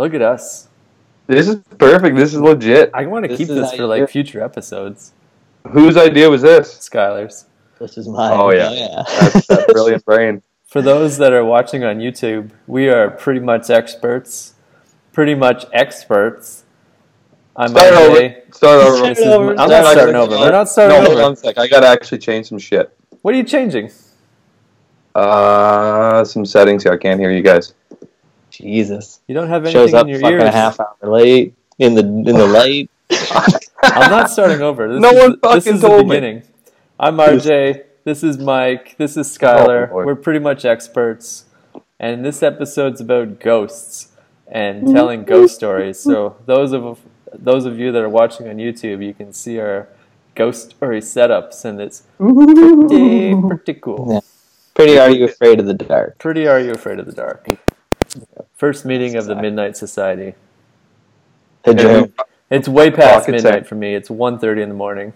Look at us. This is perfect. This is legit. I want to This keep this for like do future episodes. Whose idea was this? Skylar's. This is mine. Oh, yeah. yeah That's that brilliant brain. For those that are watching on YouTube, we are pretty much experts. Pretty much experts. I'm Start over. RJ. Start over. This is over. I'm Start not over. starting over. We're not starting no, over. on a sec. I gotta actually change some shit. What are you changing? Uh, some settings here. I can't hear you guys. Jesus. You don't have Shows anything up in your fucking ears. a half hour late in the in the light. I'm not starting over. This No is, one This fucking is the told me. I'm RJ. This is Mike. This is oh, Skylar. Oh. We're pretty much experts, and this episode's about ghosts and telling ghost stories. So those of those of you that are watching on YouTube, you can see our ghost story setups, and it's pretty pretty cool. Yeah. Pretty are you afraid of the dark? Pretty are you afraid of the dark? First meeting of the Midnight Society. Adjourn. It's way past Rocket midnight for me. It's 1.30 in the morning.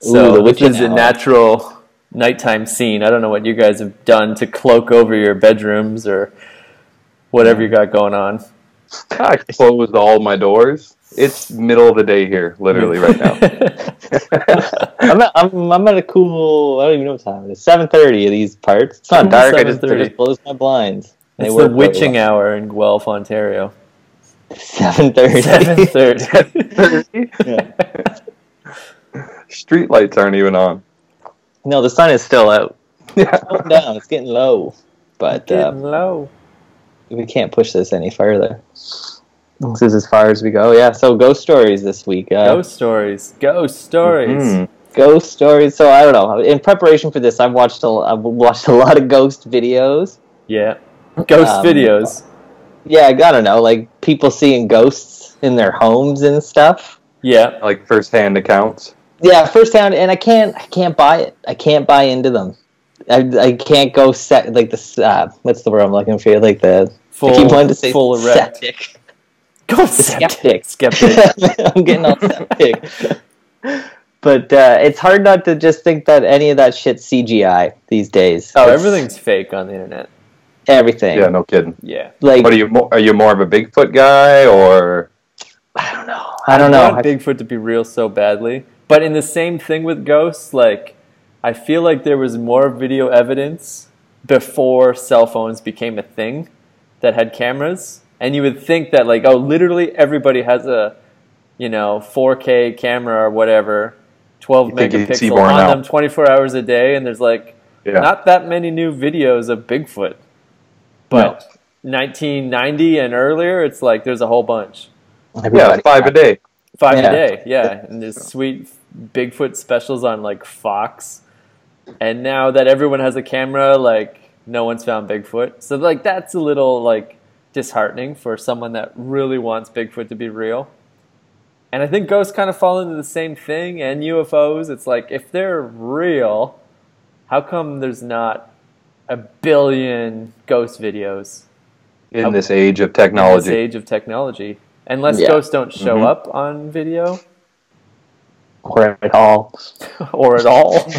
So the which is a natural nighttime scene. I don't know what you guys have done to cloak over your bedrooms or whatever you got going on. I closed all my doors. It's middle of the day here, literally right now. I'm at, I'm, I'm at a cool. I don't even know what time it is. Seven thirty of these parts. It's not Cool dark. I just, I just close my blinds. They it's work the witching well. hour in Guelph, Ontario. Seven thirty. 7.30. Street lights aren't even on. no, the sun is still out. Yeah. Calm down. It's getting low, but uh, Getting low. we can't push this any further. This is as far as we go. Yeah. So ghost stories this week. Uh, Ghost stories. Ghost stories. Mhm. ghost stories. So I don't know. In preparation for this, I've watched a, I've watched a lot of ghost videos. Yeah. Ghost Um, videos. Yeah, I gotta know, like people seeing ghosts in their homes and stuff. Yeah. Like first-hand accounts. Yeah, firsthand, and I can't, I can't buy it. I can't buy into them. I, I can't go set like this. Uh, what's the word I'm looking for? Like the Full, I keep wanting to say full erect. septic. Ghost Skeptic. Skeptic. I'm getting all septic. But uh, it's hard not to just think that any of that shit's CGI these days. Oh, It's everything's fake on the internet. Everything. Yeah, no kidding. Yeah. Like What are you? More, are you more of a Bigfoot guy or? I don't know. I don't know. I want Bigfoot to be real so badly. But in the same thing with ghosts, like I feel like there was more video evidence before cell phones became a thing that had cameras. And you would think that like, oh, literally everybody has a, you know, 4K camera or whatever, 12 You think you'd see megapixel more on now? them 24 hours a day, and there's like Yeah. not that many new videos of Bigfoot. But 1990 and earlier, it's like there's a whole bunch. yeah, Everybody- five a day. Five Yeah. a day, yeah. And there's sweet Bigfoot specials on like Fox. And now that everyone has a camera, like no one's found Bigfoot. So like that's a little like disheartening for someone that really wants Bigfoot to be real. And I think ghosts kind of fall into the same thing and UFOs. It's like if they're real, how come there's not a billion ghost videos In this age of technology. in this age of technology? Unless Yeah. ghosts don't show Mhm. up on video. or at all. or at all.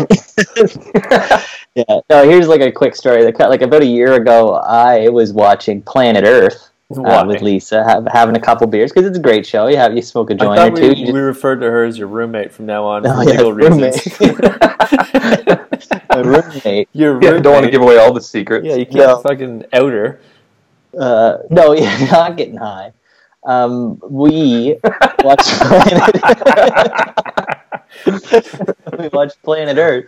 Yeah. No, here's like a quick story. Like like about a year ago, I was watching Planet Earth uh, with Lisa, have, having a couple beers because it's a great show. You have you smoke a joint thought or two. we, you we referred to her as your roommate from now on Oh, for yeah, legal reasons. just- a roommate. your Yeah, don't want to give away all the secrets. Yeah, you can't No. fucking out her. Uh, no, yeah, not getting high. Um, we watched Planet. we watched Planet Earth,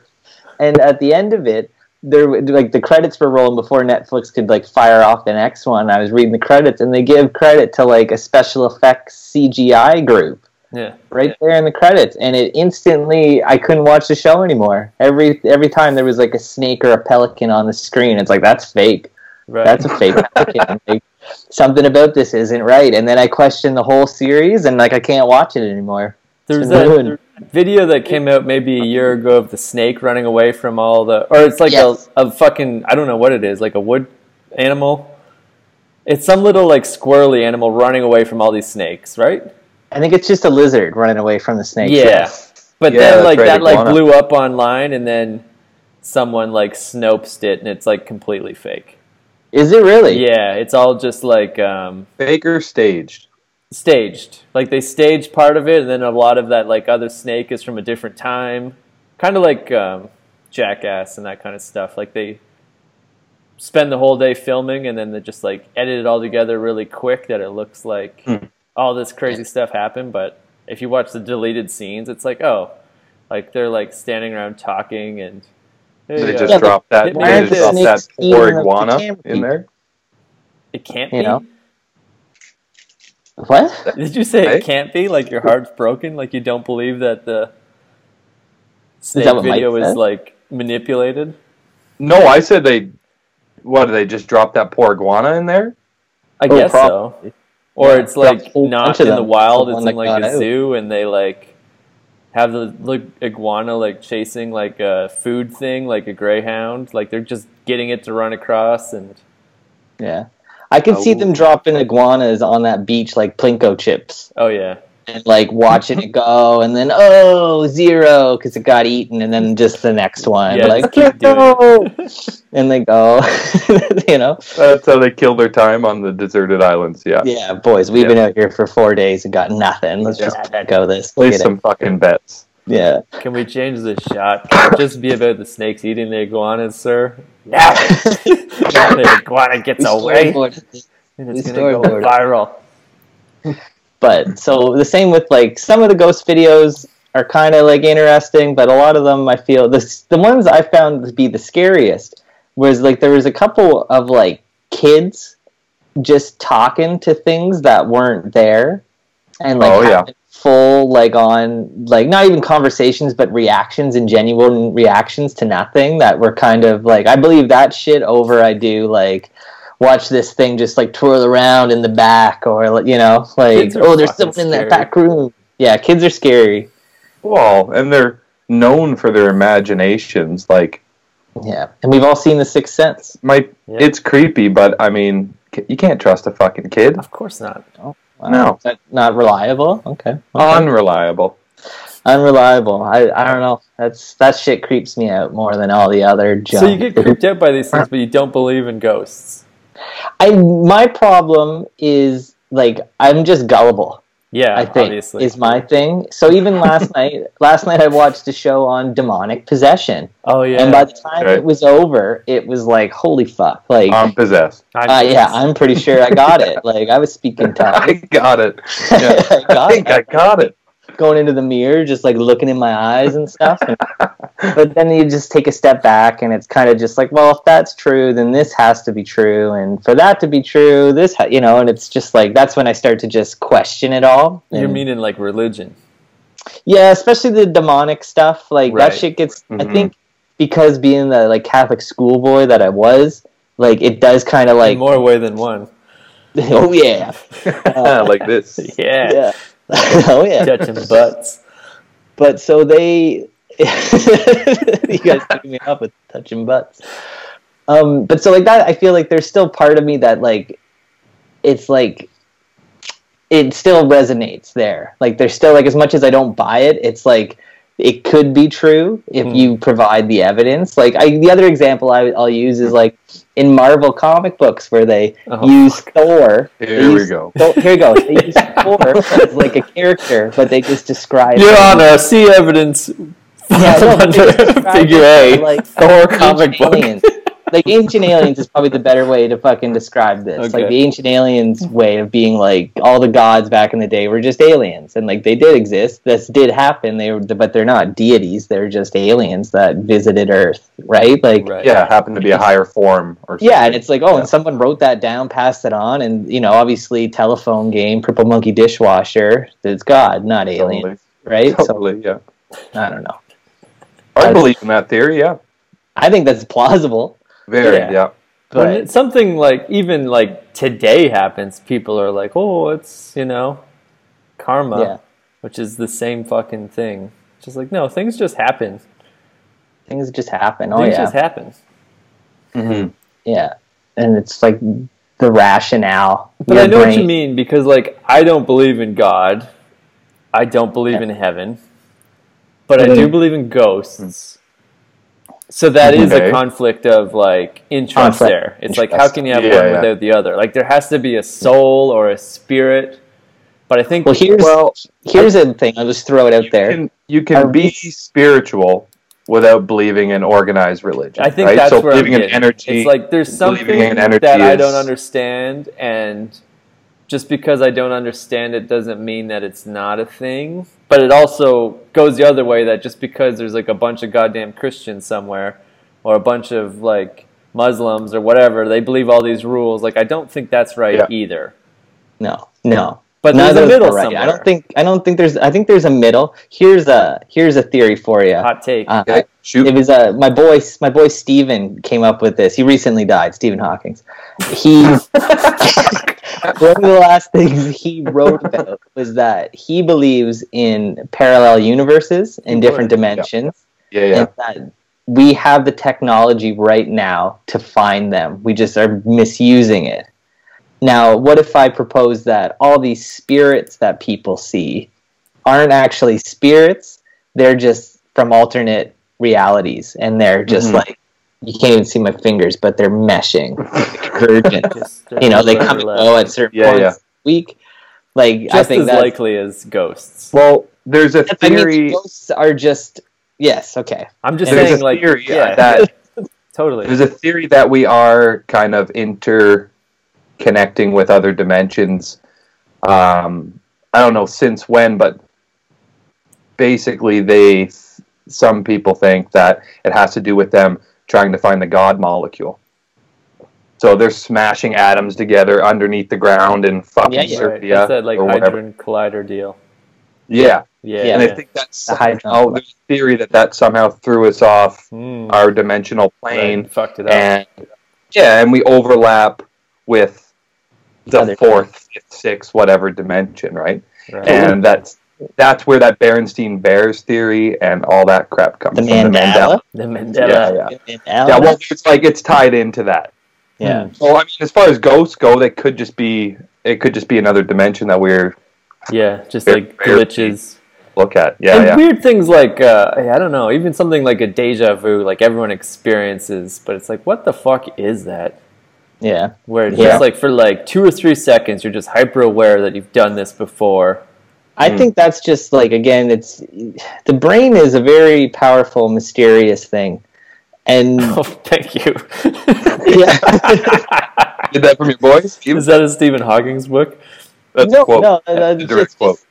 and at the end of it, there like the credits were rolling before Netflix could like fire off the next one. I was reading the credits, and they give credit to like a special effects CGI group Yeah. right there in the credits, and it instantly I couldn't watch the show anymore. Every every time there was like a snake or a pelican on the screen, it's like that's fake. Right. That's a fake pelican. Like, something about this isn't right, and then I question the whole series, and like I can't watch it anymore. There's was It's that ruined. video that came out maybe a year ago of the snake running away from all the, or it's like Yes. a, a fucking, I don't know what it is, like a wood animal. It's some little like squirrely animal running away from all these snakes, right? I think it's just a lizard running away from the snake. Yeah. But Yeah, then like right, that like blew up online and then someone like snopes it and it's like completely fake. Is it really? Yeah, it's all just like um, Baker staged. staged. Like they staged part of it, and then a lot of that like other snake is from a different time. Kind of like um, Jackass and that kind of stuff. Like they spend the whole day filming, and then they just like edit it all together really quick that it looks like Hmm. All this crazy stuff happened. But if you watch the deleted scenes, it's like oh, like they're like standing around talking and. Hey, They uh, just Yeah, but dropped that. why They just dropped that poor eating the iguana in there. it can't you be. know? What? Did you say Hey? it can't be? Like your heart's broken? Like you don't believe that the snake that video is like manipulated? No, I said they. What did they just drop that poor iguana in there? I Oh, guess so. Or Yeah, it's like not in the wild, The it's in like a out. zoo and they like have the like, iguana like chasing like a food thing, like a greyhound. Like they're just getting it to run across and Yeah. I could see Oh. them dropping iguanas on that beach like Plinko chips oh yeah. And like watching it go and then, oh, zero because it got eaten and then just the next one. Yeah, like, just keep doing no! and they go, you know? That's how they kill their time on the deserted islands. Yeah. Yeah, boys, we've Yeah. been out here for four days and got nothing. Let's Yeah. just let go this. Place Get it. some fucking bets. Yeah. Can we change the shot? Can it just be about the snakes eating the iguanas, sir? No. the iguana gets away Storyboarded this. and we it's gonna go viral. But so the same with like some of the ghost videos are kind of like interesting but a lot of them i feel the, the ones i found to be the scariest was like there was a couple of like kids just talking to things that weren't there and like Oh, yeah. full like on like not even conversations but reactions and genuine reactions to nothing that were kind of like i believe that shit over i do like watch this thing just like twirl around in the back or you know like oh there's fucking someone in that back room yeah kids are scary Well, and they're known for their imaginations. Like, yeah and we've all seen the sixth sense my, Yeah. it's creepy, but I mean, you can't trust a fucking kid. Of course not. Oh, wow. No. Is that not reliable okay, okay. Unreliable. unreliable I, I don't know that's that shit creeps me out more than all the other junk So you get creeped out by these things, but you don't believe in ghosts. I my problem is like I'm just gullible. Yeah, I think obviously. is my thing. So even last night, last night I watched a show on demonic possession, oh yeah. and by the time Okay. it was over, it was like holy fuck, like I'm possessed. I'm uh, yeah, I'm pretty sure I got it. Like I was speaking I got it. Yeah. I I got think it. I got it. Going into the mirror, just like looking in my eyes and stuff. And- but then you just take a step back, and it's kind of just like, well, if that's true, then this has to be true, and for that to be true, this, ha-, you know, and it's just like that's when I start to just question it all. You're and- meaning like religion. Yeah, especially the demonic stuff. Like Right. that shit gets. I Mhm. think because being the like Catholic schoolboy that I was, like it does kind of in like. more way than one. oh yeah, like this. Yeah. yeah. oh yeah. Touching butts. But so they, you guys took me up with touching butts. Um, but so like that, I feel like there's still part of me that like, it's like, it still resonates there. Like there's still like as much as I don't buy it, it's like it could be true if Hmm. you provide the evidence. Like I, the other example I, I'll use is like in Marvel comic books where they Oh, use Thor. they Here we use- go. Oh, here we go. They use Thor as like a character, but they just describe. Your him- Honor, see evidence. Yeah, no, under figure A. like Thor comic book. aliens. Like ancient aliens is probably the better way to fucking describe this. Like the ancient aliens way of being like all the gods back in the day were just aliens, and like they did exist. This did happen. They were, but they're not deities. They're just aliens that visited Earth, right? Like Right. Yeah, happened to be a higher form or something. yeah, and it's like, oh, Yeah. and someone wrote that down, passed it on, and you know, obviously, telephone game, purple monkey dishwasher, it's God, not alien, Totally. right? So Totally, yeah. I don't know. I believe in that theory, yeah. I think that's plausible, Very, Yeah. yeah. But it- something like even like today happens, people are like, "Oh, it's you know, karma," Yeah. which is the same fucking thing. Just like no, things just happen. things just happen. Oh things yeah, just happen. hmm yeah, and it's like the rationale. But Your I know what you mean because like I don't believe in God. I don't believe Yeah. in heaven. But I do believe in ghosts. So that is Okay. a conflict of like interest Conflict, there. It's like how can you have Yeah, one yeah. without the other? Like there has to be a soul or a spirit. But I think Well, here's Well, here's a thing. I'll just throw it out you there. can, you can Are be we- spiritual without believing in organized religion. I think right? that's so where I'm believing in energy. It's like there's something in energy that I don't understand, and just because I don't understand it doesn't mean that it's not a thing. But it also goes the other way that just because there's like a bunch of goddamn Christians somewhere, or a bunch of like Muslims or whatever, they believe all these rules. Like I don't think that's right Yeah. either. No, no. But None there's of a middle are right. somewhere. I don't think. I don't think there's. I think there's a middle. Here's a here's a theory for you. hot take. Uh, Okay, shoot. it was uh, my boy. My boy Stephen came up with this. He recently died. Stephen Hawking's. He one of the last things he wrote about was that he believes in parallel universes in different dimensions, yeah, yeah. and that we have the technology right now to find them. We just are misusing it. Now, what if I propose that all these spirits that people see aren't actually spirits? They're just from alternate realities, and they're just Mhm. like you can't even see my fingers, but they're meshing, convergent. You know, they come and go at certain Yeah, points yeah. a week. Like I think as that's, likely as ghosts. Well, there's a I mean, theory. ghosts are just yes, okay. I'm just There's saying, a like, theory yeah, that totally. there's a theory that we are kind of interconnecting with other dimensions. Um, I don't know since when, but basically, they some people think that it has to do with them trying to find the God molecule. So they're smashing atoms together underneath the ground in fucking Yeah, yeah. Right. Serbia It's that like or whatever. Hadron Collider deal. Yeah, Yeah, Yeah, and yeah. I think that's The somehow there's a theory that that somehow threw us off Mm, our dimensional right, plane, fucked it up. and yeah, and we overlap with the Other fourth, fifth, sixth, whatever dimension, right? Right. And that's that's where that Berenstein Bears theory and all that crap comes from. The from. Mandela. the Yeah, Mandela. yeah. Yeah, Yeah, well, it's like it's tied into that. yeah. So I mean, as far as ghosts go, they could just be it could just be another dimension that we're Yeah, just Very- like glitches. look at. Yeah, and yeah. weird things like uh, I don't know, even something like a deja vu, like everyone experiences, but it's like, what the fuck is that? Yeah. Where it's Yeah. just like for like two or three seconds, you're just hyper aware that you've done this before. I Mm. think that's just like again, it's the brain is a very powerful, mysterious thing, and Oh, thank you. yeah, Did that from your boys? Is that a Stephen Hawking's book? That's no, a quote. no, That's a direct just, quote. just,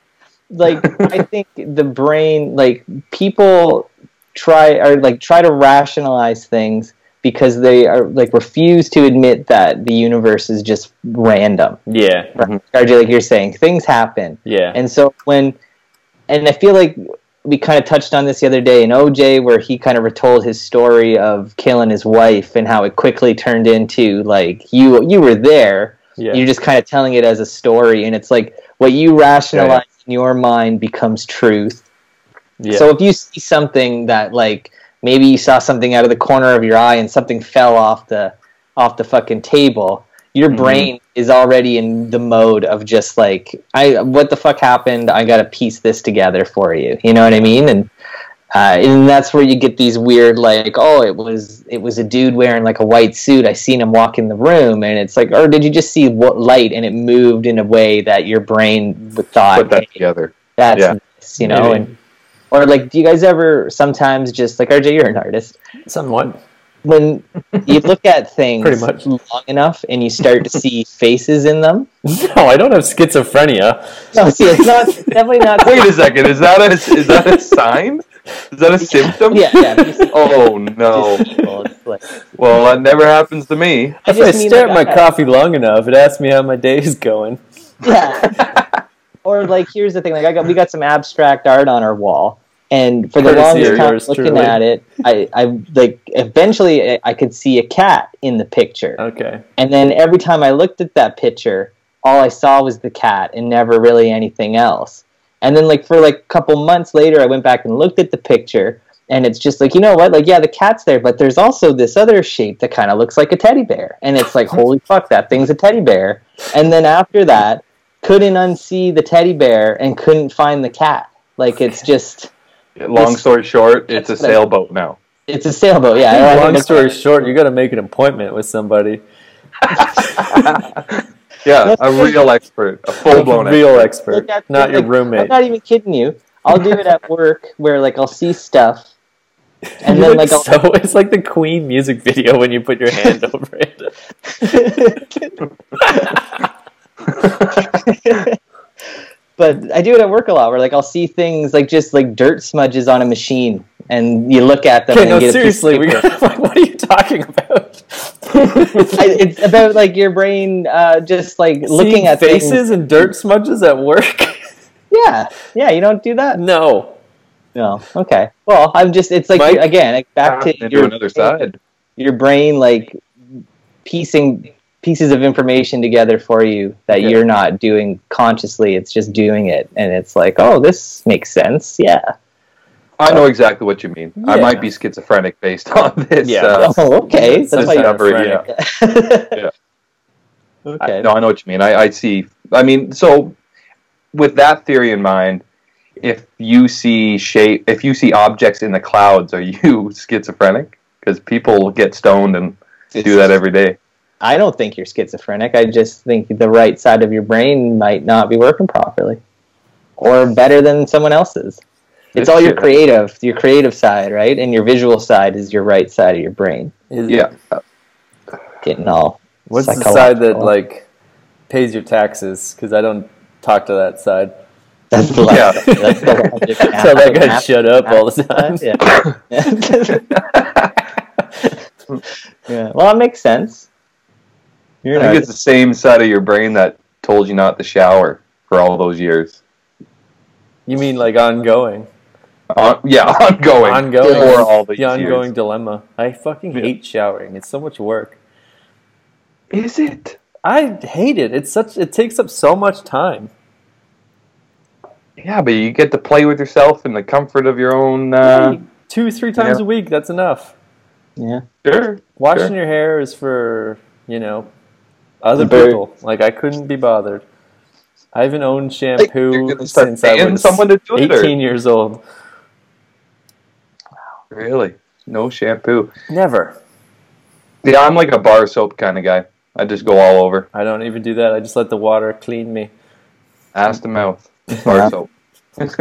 like I think the brain, like people try or like try to rationalize things because they are like refuse to admit that the universe is just random. Yeah, Right? Mm-hmm. RJ, like you're saying, things happen. yeah. And so when, and I feel like we kind of touched on this the other day in OJ, where he kind of retold his story of killing his wife and how it quickly turned into like you you were there. yeah. You're just kind of telling it as a story, and it's like what you rationalize in your mind becomes truth. yeah. So if you see something that like maybe you saw something out of the corner of your eye and something fell off the off the fucking table, your Mhm. brain is already in the mode of just like I what the fuck happened? I got to piece this together for you. You know what I mean? And uh, and that's where you get these weird like oh it was it was a dude wearing like a white suit i seen him walk in the room and it's like or did you just see what light and it moved in a way that your brain would thought Put that "Hey, together. that's Yeah. this," you know Maybe. and or like do you guys ever sometimes just like rj you're an artist somewhat. when you look at things Pretty much. long enough and you start to see faces in them No, I don't have schizophrenia. no see it's not it's definitely not Wait a second. Is that a is that a sign? Is that a symptom? yeah yeah if you see Oh no. just people, it's like, Well, that never happens to me. I If I stare at my I- coffee long enough, it asks me how my day is going. yeah. or like here's the thing, like I got we got some abstract art on our wall, and for the longest time looking truly. at it, I I like eventually I- I could see a cat in the picture, Okay. and then every time I looked at that picture, all I saw was the cat and never really anything else. And then like for like a couple months later, I went back and looked at the picture. And it's just like, you know what? Like, yeah, the cat's there, but there's also this other shape that kind of looks like a teddy bear. And it's like, holy fuck, that thing's a teddy bear. And then after that, couldn't unsee the teddy bear and couldn't find the cat. Like, it's just, Long story short, it's a That's what I- sailboat now. It's a sailboat. Yeah. Long think story short, you got to make an appointment with somebody. Yeah, a real expert, a full blown real expert. expert, not your like, I'm not even kidding you. I'll do it at work where like I'll see stuff, and then look like I'll, so it's like the Queen music video when you put your hand over it. but I do it at work a lot where like I'll see things like just like dirt smudges on a machine, and you look at them Okay, and no, get a piece of seriously, we paper. got, like, what are you talking about? I, it's about like your brain uh, just like looking at faces things. and dirt smudges at work. Yeah, yeah. You don't do that. no, No. Okay. Well, I'm just. It's like Mike? again like back to to your another side. your brain like piecing pieces of information together for you that Okay. you're not doing consciously. It's just doing it, and it's like, oh, this makes sense. Yeah. I know exactly what you mean. I might be schizophrenic based on this. Yeah. uh, Oh, okay. That's That's this number, yeah. you- Yeah. okay. I, no, I know what you mean. I, I see. I mean, so with that theory in mind, if you see shape, if you see objects in the clouds, are you schizophrenic? Because people get stoned and do that every day. I don't think you're schizophrenic. I just think the right side of your brain might not be working properly, or better than someone else's. It's This all your creative, your creative side, right? And your visual side is your right side of your brain. Yeah. Getting all What's the side that like pays your taxes? Because I don't talk to that side. That's the Yeah. that's the logic. Tell that guy Half- shut up all the time. Yeah. yeah. Well, that makes sense. You're I think not, it's the same side of your brain that told you not to shower for all those years. You mean like ongoing? Uh, yeah, ongoing. Ongoing. For all the The ongoing years. dilemma. I fucking Yeah. hate showering. It's so much work. Is it? I hate it. It's such. It takes up so much time. Yeah, but you get to play with yourself in the comfort of your own. Uh, Two, three times yeah. a week. That's enough. yeah. sure. Washing Sure. your hair is for you know other The bird. people. Like I couldn't be bothered. I haven't owned shampoo gonna since I was someone to do it, or- 18 years old. Really? No shampoo. Never. Yeah, I'm like a bar soap kind of guy. I just go all over. I don't even do that. I just let the water clean me. Ass to mouth. Bar Yeah. soap. Is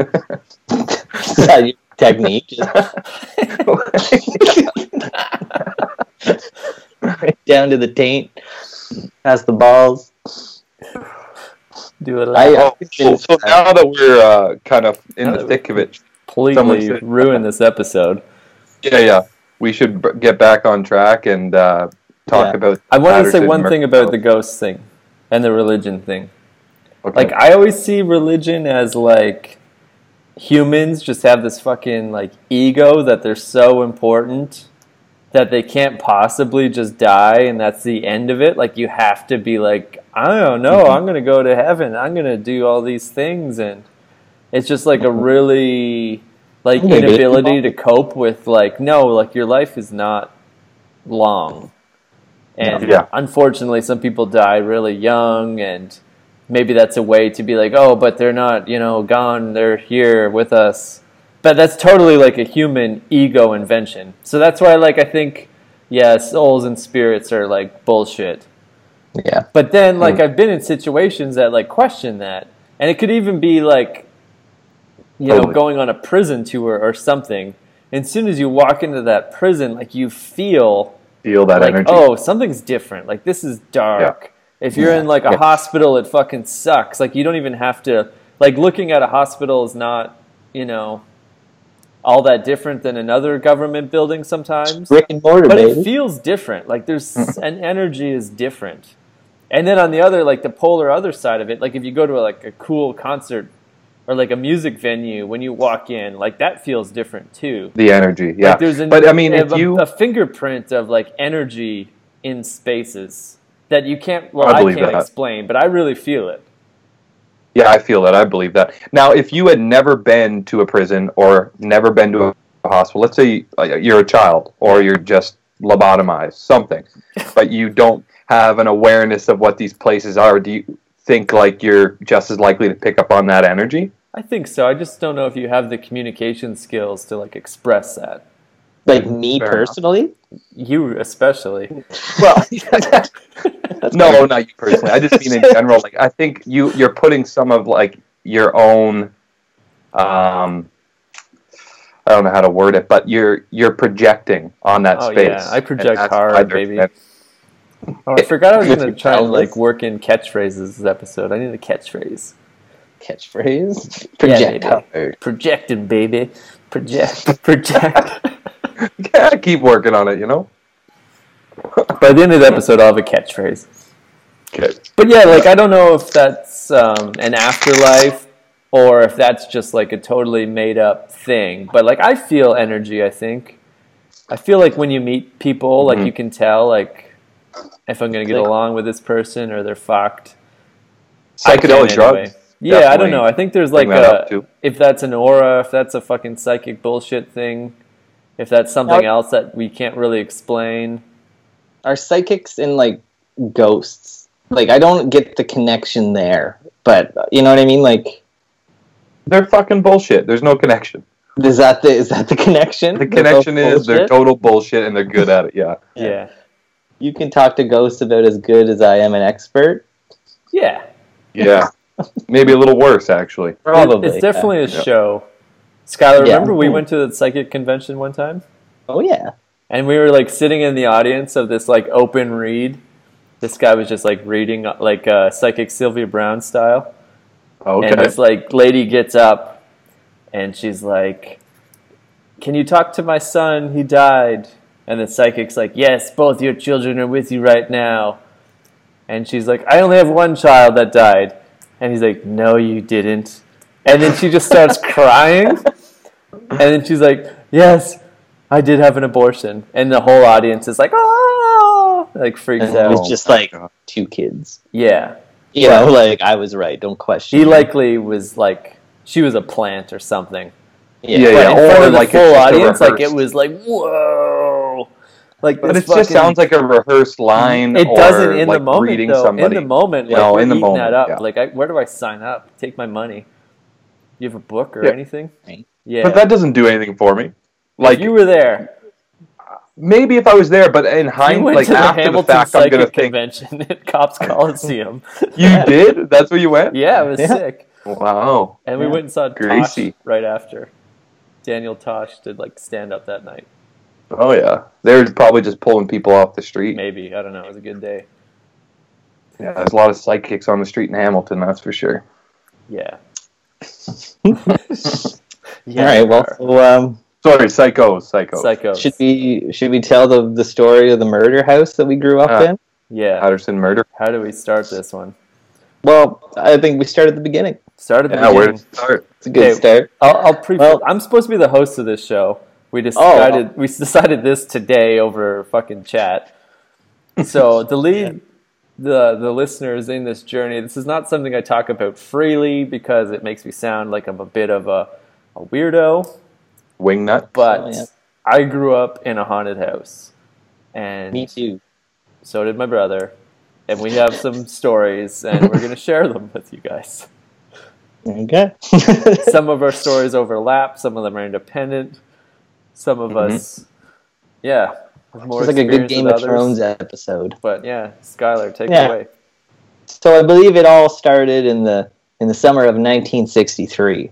that your technique? right down to the taint, past the balls. Do it. I- I oh, so, so now that we're uh, kind of in the thick of it, completely someone said- ruin this episode. yeah, yeah, we should b- get back on track and uh, talk Yeah. about. I want to say Patterson one thing about the ghost thing and the religion thing. Okay. Like I always see religion as like humans just have this fucking like ego that they're so important that they can't possibly just die and that's the end of it. Like you have to be like, I don't know, Mm-hmm. I'm gonna go to heaven. I'm gonna do all these things and it's just like a really like inability to cope with like no, like your life is not long. And Yeah. unfortunately some people die really young and maybe that's a way to be like, oh, but they're not, you know, gone. They're here with us. But that's totally like a human ego invention. So that's why, like, I think, yeah, souls and spirits are like bullshit. Yeah. But then, like, hmm. I've been in situations that like question that, and it could even be like, you know, going on a prison tour or something. And as soon as you walk into that prison, like, you feel feel that like, energy. oh, something's different. Like this is dark. If you're Yeah. in like a Yeah. hospital, it fucking sucks. Like you don't even have to. Like looking at a hospital is not, you know, all that different than another government building sometimes. Brick and mortar, But baby. it feels different. Like there's an energy is different. And then on the other, like the polar other side of it, like if you go to like a cool concert or like a music venue, when you walk in, like that feels different too. the energy, yeah. Like there's an, but I mean, a, if you, a fingerprint of like energy in spaces that you can't well I I, can't that. explain, but I really feel it. Yeah, I feel that. I believe that. Now, if you had never been to a prison or never been to a hospital, let's say you're a child or you're just lobotomized, something, but you don't have an awareness of what these places are, do you think like you're just as likely to pick up on that energy? I think so. I just don't know if you have the communication skills to like express that. Like me Fair enough. personally? You especially. Well, That's no, not you personally. I just mean in general. Like, I think you you're putting some of like your own. Um, I don't know how to word it, but you're you're projecting on that Oh, space. yeah, I project hard, why they're baby. Oh, I forgot I was With gonna try and like work in catchphrases this episode. I need a catchphrase. catchphrase. project baby. Projectile. Projected, baby. Project. Project. Yeah, keep working on it. You know. By the end of the episode, I'll have a catchphrase. Okay. But yeah, like I don't know if that's um, an afterlife or if that's just like a totally made up thing. But like I feel energy. I think I feel like when you meet people, like Mhm. you can tell like if I'm gonna get Like- along with this person or they're fucked. I can Psychedelic anyway. drugs. Yeah, I don't know. I think there's like bring that a if that's an aura, if that's a fucking psychic bullshit thing, if that's something Now- else that we can't really explain. Are psychics and like ghosts? Like I don't get the connection there, but you know what I mean. Like, They're fucking bullshit. There's no connection. is that the is that the connection? The They're both connection is they're total bullshit and they're good at it. Yeah. Yeah. Yeah. You can talk to ghosts about as good as I am an expert. Yeah. Yeah. Maybe a little worse actually. Probably. It's definitely a Yeah. show. Skylar, Yeah. remember we went to the psychic convention one time? Oh yeah. And we were like sitting in the audience of this like open read. This guy was just like reading like uh, psychic Sylvia Browne style. Okay. And this like lady gets up and she's like, Can you talk to my son? He died. And the psychic's like, Yes, both your children are with you right now. And she's like, I only have one child that died. And he's like, No, you didn't. And then she just starts crying. And then she's like, Yes, I did have an abortion. And the whole audience is like, Oh, like freaks And out. it was just like two kids. yeah. You know, like I was right. Don't question. He me. likely was like, she was a plant or something. yeah. Yeah, But yeah. in or front of the like it's full audience, like it was like whoa, like But this it just sounds like a rehearsed line. it or doesn't in like the moment though. somebody. In the moment, Yeah, like, no, in the moment, that up. yeah. Like, I, where do I sign up? Take my money. You have a book or Yeah. anything? Yeah. But that doesn't do anything for me. like Like you were there. maybe if I was there, but in hindsight, like to the after the Hamilton fact, I'm gonna think Convention at Copps Coliseum. you did. That's where you went. yeah, it was Yeah. sick. Wow. And we Yeah. went and saw Gracie. Tosh right after. Daniel Tosh did like stand up that night. Oh yeah. they were probably just pulling people off the street. Maybe I don't know. It was a good day. Yeah, there's a lot of psychics on the street in Hamilton. That's for sure. Yeah. All right. Well, so, um, Sorry, Psycho, Psycho. Psycho. should we should we tell the the story of the murder house that we grew up Uh, in? Yeah. Patterson murder. How do we start this one? Well, I think we start at the beginning. Start at the Yeah, where to beginning. start? It's a good Okay. start. I'll, I'll pre. Well- I'm supposed to be the host of this show. We Oh. decided we decided this today over fucking chat. So to lead the the listeners in this journey, this is not something I talk about freely because it makes me sound like I'm a bit of a, a weirdo. Wingnut. But Oh, yeah. I grew up in a haunted house, and Me too. so did my brother. And we have some stories, and we're going to share them with you guys. Okay. some of our stories overlap. Some of them are independent. Some of Mhm. us, yeah, have more It's like a good Game of others. Thrones episode. But yeah, Skylar, take Yeah. it away. So I believe it all started in the in the summer of 1963.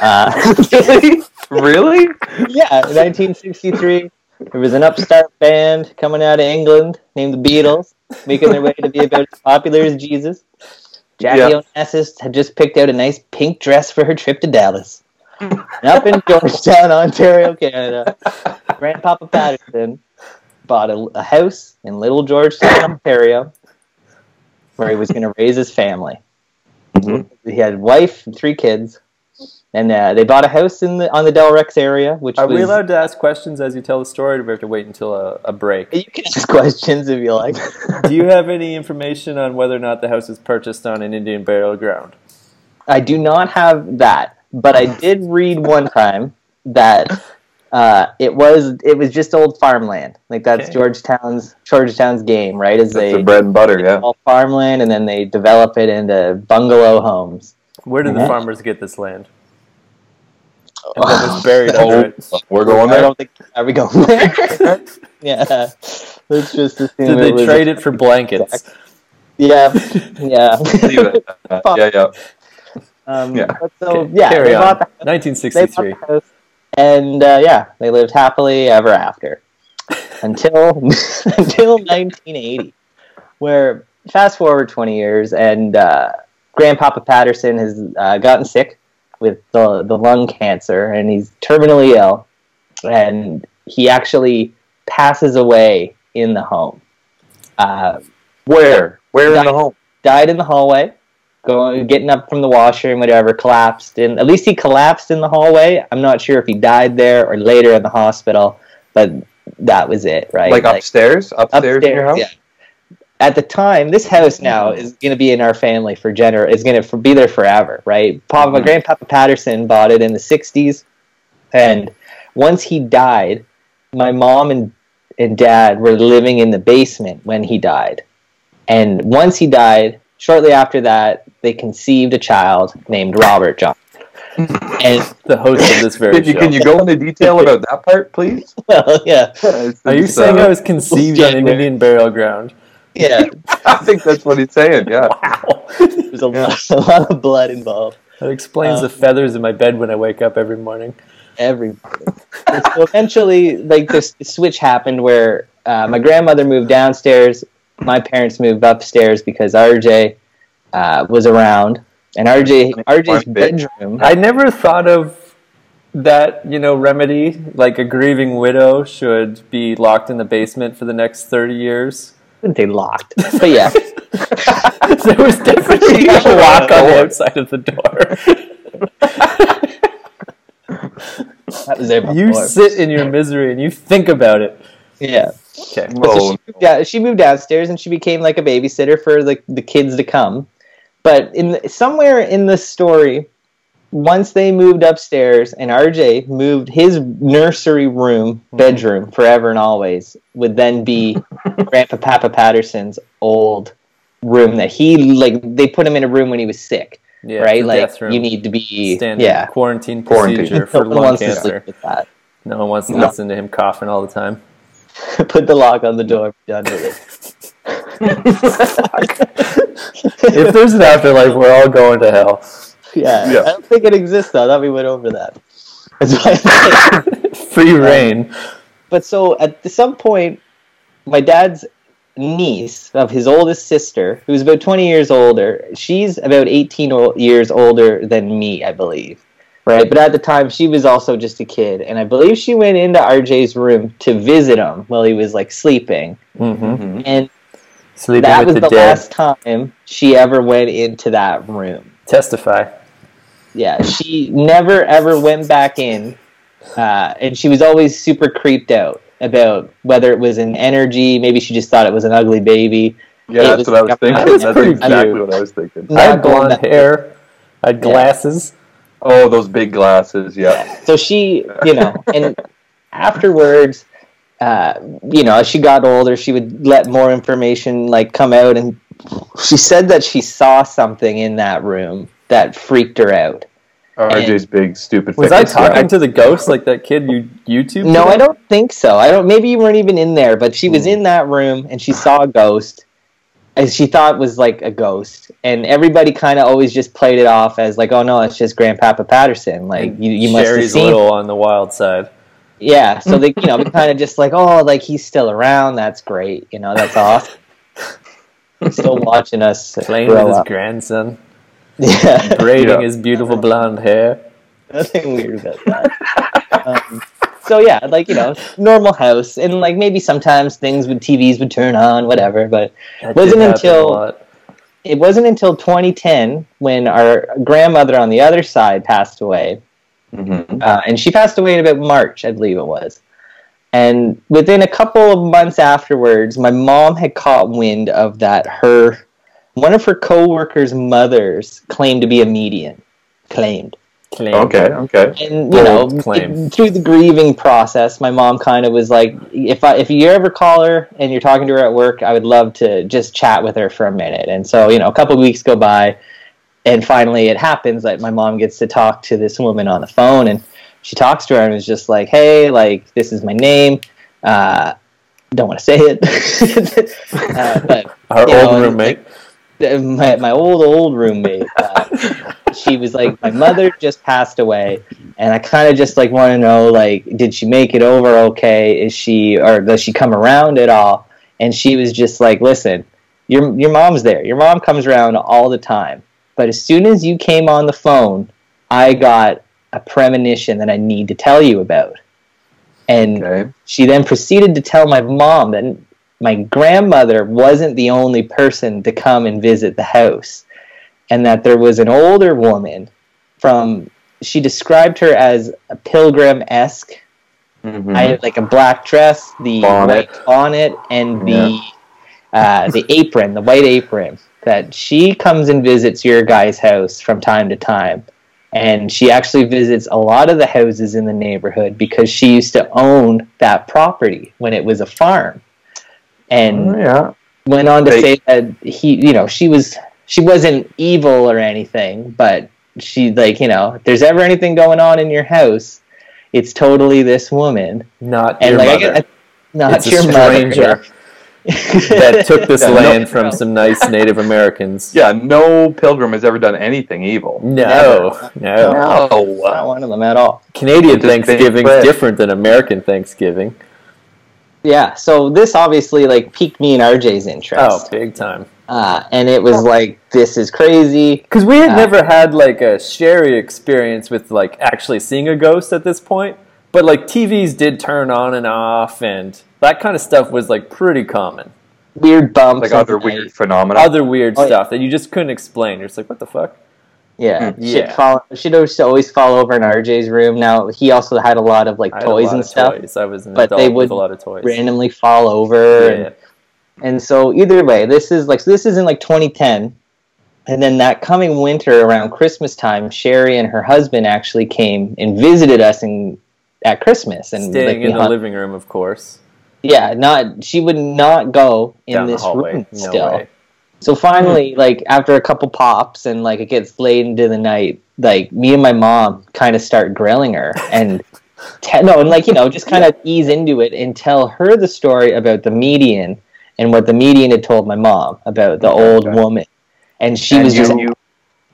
Uh, really? really? yeah, 1963. There was an upstart band coming out of England named the Beatles, making their way to be about as popular as Jesus. Jackie Yeah. Onassis had just picked out a nice pink dress for her trip to Dallas. Up in Georgetown, Ontario, Canada, Grandpapa Patterson bought a, a house in Little Georgetown, Ontario, where he was going to raise his family. Mhm. He had a wife and three kids, and uh, they bought a house in the on the Delrex area, which Are was. we allowed to ask questions as you tell the story, or do we have to wait until a, a break? You can ask questions if you like. do you have any information on whether or not the house was purchased on an Indian burial ground? I do not have that, but I did read one time that uh, it was it was just old farmland. Like that's Okay. Georgetown's Georgetown's game, right? Is That's they the bread and butter, yeah. all farmland and then they develop it into bungalow homes. Where did the Mhm. farmers get this land? and then was buried under it. Oh, we're going I there. don't think. Are we going there? yeah. Let's just assume Did they was- trade it for blankets? Yeah. Yeah. Leave it. Uh, yeah, yeah. Um, Yeah. but so Okay, yeah, carry they on. bought the they bought 1963. the house, and uh, yeah, they lived happily ever after until until 1980, where fast forward 20 years, and uh, Grandpapa Patterson has uh, gotten sick with the the lung cancer, and he's terminally ill, and he actually passes away in the home. Uh, Where? Where in the home? died in the hallway, going getting up from the washroom, whatever, collapsed in at least he collapsed in the hallway. I'm not sure if he died there or later in the hospital, but that was it, right? Like, upstairs? Upstairs, in your house? yeah. At the time, this house now is going to be in our family for gener. Is going to be there forever, right? Papa, Mhm. Grandpapa Patterson bought it in the '60s, and once he died, my mom and and dad were living in the basement when he died. And once he died, shortly after that, they conceived a child named Robert John. and The host of this very Can you, show. can you go into detail about that part, please? well, yeah, Are you saying I was conceived on an Indian burial ground? yeah, I think that's what he's saying. Yeah. Wow. there's a, lot, a lot of blood involved. That explains Uh, the feathers in my bed when I wake up every morning. everybody. so eventually, like this switch happened where uh, my grandmother moved downstairs, my parents moved upstairs because RJ uh, was around, and RJ RJ's bedroom. I never thought of that, you know, remedy. Like a grieving widow should be locked in the basement for the next 30 years. wouldn't say locked, but yeah, there was definitely a lock on the outside of the door. that was there you sit in your misery and you think about it. yeah. Okay. But so she, moved she moved downstairs and she became like a babysitter for like the kids to come. But in the, somewhere in the story, once they moved upstairs and RJ moved his nursery room hmm. bedroom forever and always would then be Grandpa Papa Patterson's old room that he like they put him in a room when he was sick, Yeah, right? Like room. you need to be standard yeah. quarantine procedure No for one lung cancer. sleep with that. No one wants to No. listen to him coughing all the time. Put the lock on the door. Done with it. If there's an afterlife, we're all going to hell. Yeah, Yeah. I don't think it exists though. Thought we went over that. That's why Free reign. But so at some point, my dad's niece of his oldest sister, who's about twenty years older, she's about eighteen o- years older than me, I believe. Right, but at the time she was also just a kid, and I believe she went into RJ's room to visit him while he was like sleeping, hmm Mhm. and Sleeping that was the, the, last time she ever went into that room. Testify. Yeah, she never ever went back in, uh, and she was always super creeped out about whether it was an energy. Maybe she just thought it was an ugly baby. Yeah, It that's was- what I was thinking. That That's exactly cute. what I was thinking. I had going blonde back- hair. I had Yeah. glasses. Oh, those big glasses. Yeah. So she, you know, and afterwards, uh, you know, as she got older, she would let more information like come out, and she said that she saw something in that room that freaked her out. RJ's big stupid. Was I face. talking to the ghost like that kid you YouTube? No, today? I don't think so. I don't. Maybe you weren't even in there, but she was Hmm. in that room and she saw a ghost, as she thought was like a ghost, and everybody kind of always just played it off as like, "Oh no, it's just Grandpapa Patterson." Like And you, you must have seen. little on the wild side. Yeah, so they, you know, we kind of just like, "Oh, like he's still around. That's great. You know, that's awesome." He's still watching us Playing grow with his up. grandson, Yeah, braiding Yeah. his beautiful blonde hair. nothing weird about that. um, so yeah, like you know, normal house, and like maybe sometimes things with TVs would turn on, whatever. But That Wasn't until- it wasn't until 2010 when our grandmother on the other side passed away, Mhm. uh, and she passed away in about March, I believe it was. And within a couple of months afterwards, my mom had caught wind of that her one of her co-workers' mothers claimed to be a medium, claimed. Claimed. Okay. Okay. and you know Bold claim. it- through the grieving process my mom kind of was like if i if you ever call her and you're talking to her at work i would love to just chat with her for a minute and so you know a couple of weeks go by and finally it happens that my mom gets to talk to this woman on the phone and she talks to her and is just like, "Hey, like this is my name." Uh, don't want to say it, uh, but Our old know, roommate. like, my, my old old roommate uh, she was like my mother just passed away and i kind of just like want to know like did she make it over okay? Is she or does she come around at all? And she was just like listen your your mom's there. Your mom comes around all the time but as soon as you came on the phone i got a premonition that i need to tell you about and Okay. she then proceeded to tell my mom that my grandmother wasn't the only person to come and visit the house and that there was an older woman from she described her as a pilgrim-esque Mhm. I like a black dress the Bonnet. white bonnet and the uh, the apron the white apron that she comes and visits your guy's house from time to time. And she actually visits a lot of the houses in the neighborhood because she used to own that property when it was a farm. And Oh, yeah. went on to They- say that he you know she was she wasn't evil or anything but she like you know if there's ever anything going on in your house it's totally this woman. Not and your like mother. I get, not it's your a stranger. mother that took this Yeah, no- land from some nice Native Americans. Yeah, no pilgrim has ever done anything evil. No, no. not No. one of them at all Canadian Thanksgiving is different than American Thanksgiving. yeah so this obviously like piqued me and rj's interest. Oh, big time. uh, and it was like this is crazy Because we had Uh, never had like a Sherry experience with like actually seeing a ghost at this point. But like TVs did turn on and off, and that kind of stuff was like pretty common. weird bumps Like other the night. weird phenomena. Other weird Oh, yeah. stuff that you just couldn't explain. You're just like, what the fuck? Yeah, Hmm. she'd Yeah. Fall, she'd always, always fall over in RJ's room. Now he also had a lot of like I had a toys lot and of stuff, Toys. I was an but adult they with would a lot of toys. randomly fall over. Yeah. And, and so either way, this is like so this is in like 2010, and then that coming winter around Christmas time, Sherry and her husband actually came and visited us in at Christmas and like, Staying we in the hung- living room, of course. Yeah, not she would not go in down this hallway. room no still. way. So finally, like after a couple pops and like it gets late into the night, like me and my mom kind of start grilling her and te- no, and like you know, just kind of ease into it and tell her the story about the median and what the median had told my mom about the old Okay. woman, and she and was you, just you,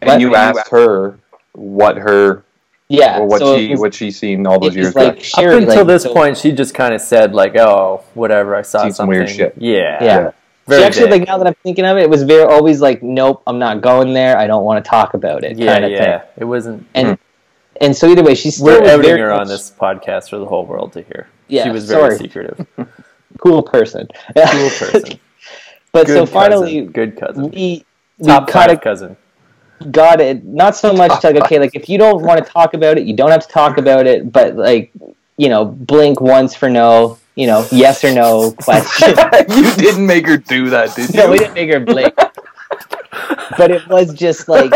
and you asked her what her yeah, or what so she was- what she seen all those years like back. Sherry, Up until like, this so- point, she just kind of said like, "Oh, whatever. I saw some something weird shit. Yeah, Yeah. Very she actually vague. like now that I'm thinking of it, it was very always like, nope, I'm not going there. I don't want to talk about it. yeah, kind of yeah. thing. It wasn't. And mm-hmm. and so either way, she's still We're outing very her on this podcast for the whole world to hear. Yeah, she was very sorry. secretive. cool person. Cool person. but Good so cousin. finally, good cousin. we we Top kind five cousin. Got it. Not so much to like, okay, like if you don't want to talk about it, you don't have to talk about it. But like, you know, blink once for no. You know, yes or no question. you didn't make her do that, did you? no, we didn't make her blink. but it was just like,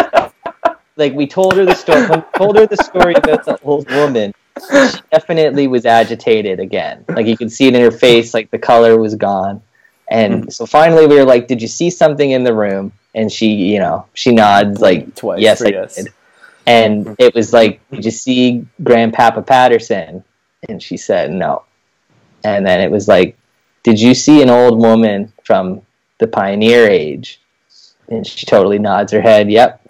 like we told her the story. We told her the story about the old woman, she definitely was agitated again. Like you could see it in her face. Like the color was gone. And hmm. so finally, we were like, "Did you see something in the room?" And she, you know, she nods like, Twice "Yes, I yes. did." And mm-hmm. it was like, "Did you see Grandpapa Patterson?" And she said, "No." And then it was like, "Did you see an old woman from the pioneer age?" And she totally nods her head, "Yep."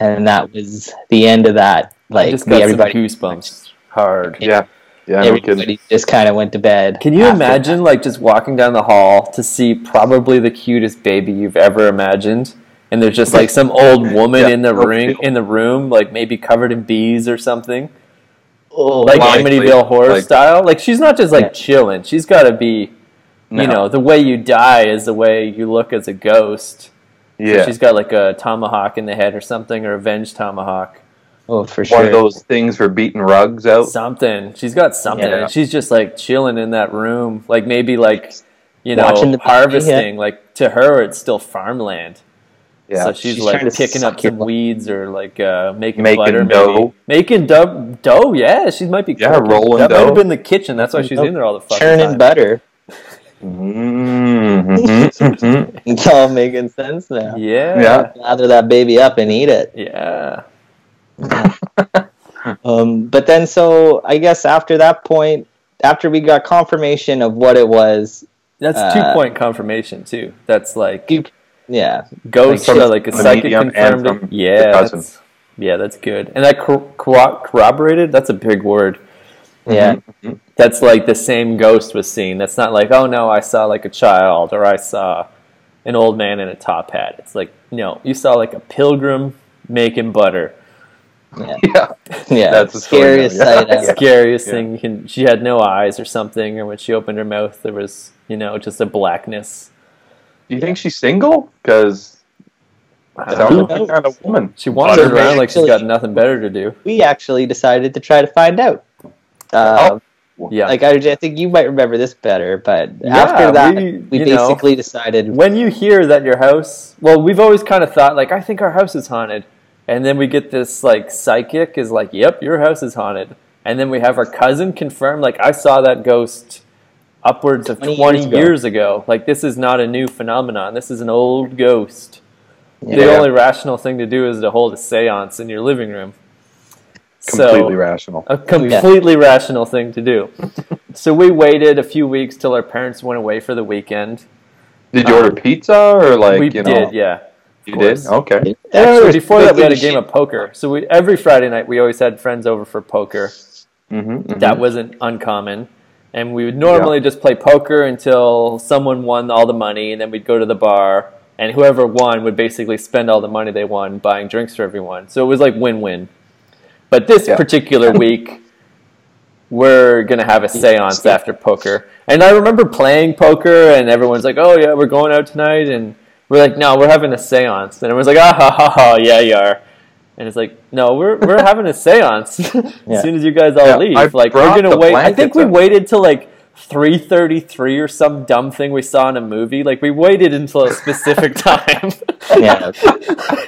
And that was the end of that. I Like just we, got everybody, some goosebumps. Hard. Yeah, yeah, no kidding. everybody just kind of went to bed. Can you after imagine like just walking down the hall to see probably the cutest baby you've ever imagined? And there's just like some old woman Yeah, in the no ring in the room, like maybe covered in bees or something. Oh, Like Likely, Amityville horror like- style. Like she's not just like Yeah. chilling. She's gotta be you No. know, the way you die is the way you look as a ghost. So yeah, she's got like a tomahawk in the head or something, or a venge tomahawk. Oh, for sure. one of those things for beating rugs out. Something. She's got something. Yeah. She's just like chilling in that room. Like maybe like you know, Watching the baby, harvesting. Like to her it's still farmland. Yeah, So she's, She's like picking up some weeds or like uh, making, Making butter, maybe dough. making dough. Dough, yeah, she might be. Yeah, cooking. rolling That might dough. have been the kitchen. That's why she's in there all the fucking churning time. butter. Mm-hmm, mm-hmm. It's all making sense now. Yeah, Yeah. Lather that baby up and eat it. yeah. um, but then, so I guess after that point, after we got confirmation of what it was, That's Uh, two point confirmation too. That's like you, yeah, ghost Like from like a the psychic confirmed. from it. Yeah, that's, yeah, that's good. And that cor- corro- corroborated. That's a big word. yeah, Mm-hmm. That's like the same ghost was seen. That's not like, oh no, I saw like a child or I saw an old man in a top hat. It's like, no, you saw like a pilgrim making butter. Yeah, Yeah. yeah. That's the scariest now, yeah. sight ever. Scariest Yeah. thing. You can, she had no eyes or something, or when she opened her mouth, there was, you know, just a blackness. Do you think she's single? Because I sounds don't like know. that kind of woman. She wanders Butter around like she's actually- got nothing better to do. We actually decided to try to find out. Uh, Yeah. Like I, I think you might remember this better, but Yeah, after that, we- we, you know, basically decided. when you hear that your house well we've always kind of thought like i think our house is haunted and then we get this like psychic is like yep your house is haunted and then we have our cousin confirm like i saw that ghost upwards of 20, 20 years years, ago. ago. like this is not a new phenomenon this is an old ghost Yeah. the only rational thing to do is to hold a seance in your living room Completely so, rational. a completely rational thing to do so we waited a few weeks till our parents went away for the weekend Did you order um, pizza or like we you did know? yeah You course. did. Okay. Actually, before that, we had a game of poker. So we every Friday night we always had friends over for poker. Mm-hmm, That wasn't uncommon, and we would normally just play poker until someone won all the money, and then we'd go to the bar, and whoever won would basically spend all the money they won buying drinks for everyone. So it was like win-win. But this Yeah. particular week, we're gonna have a séance after poker, and I remember playing poker, and everyone's like, "Oh yeah, we're going out tonight," and we're like, "No, we're having a séance," and everyone's like, "Ah ha ha ha, yeah, you are." And it's like, no, we're we're having a séance. Yeah. as soon as you guys all Yeah, leave, I like we're gonna wait. I think we up. waited till like three thirty three or some dumb thing we saw in a movie. Like we waited until a specific time. Yeah.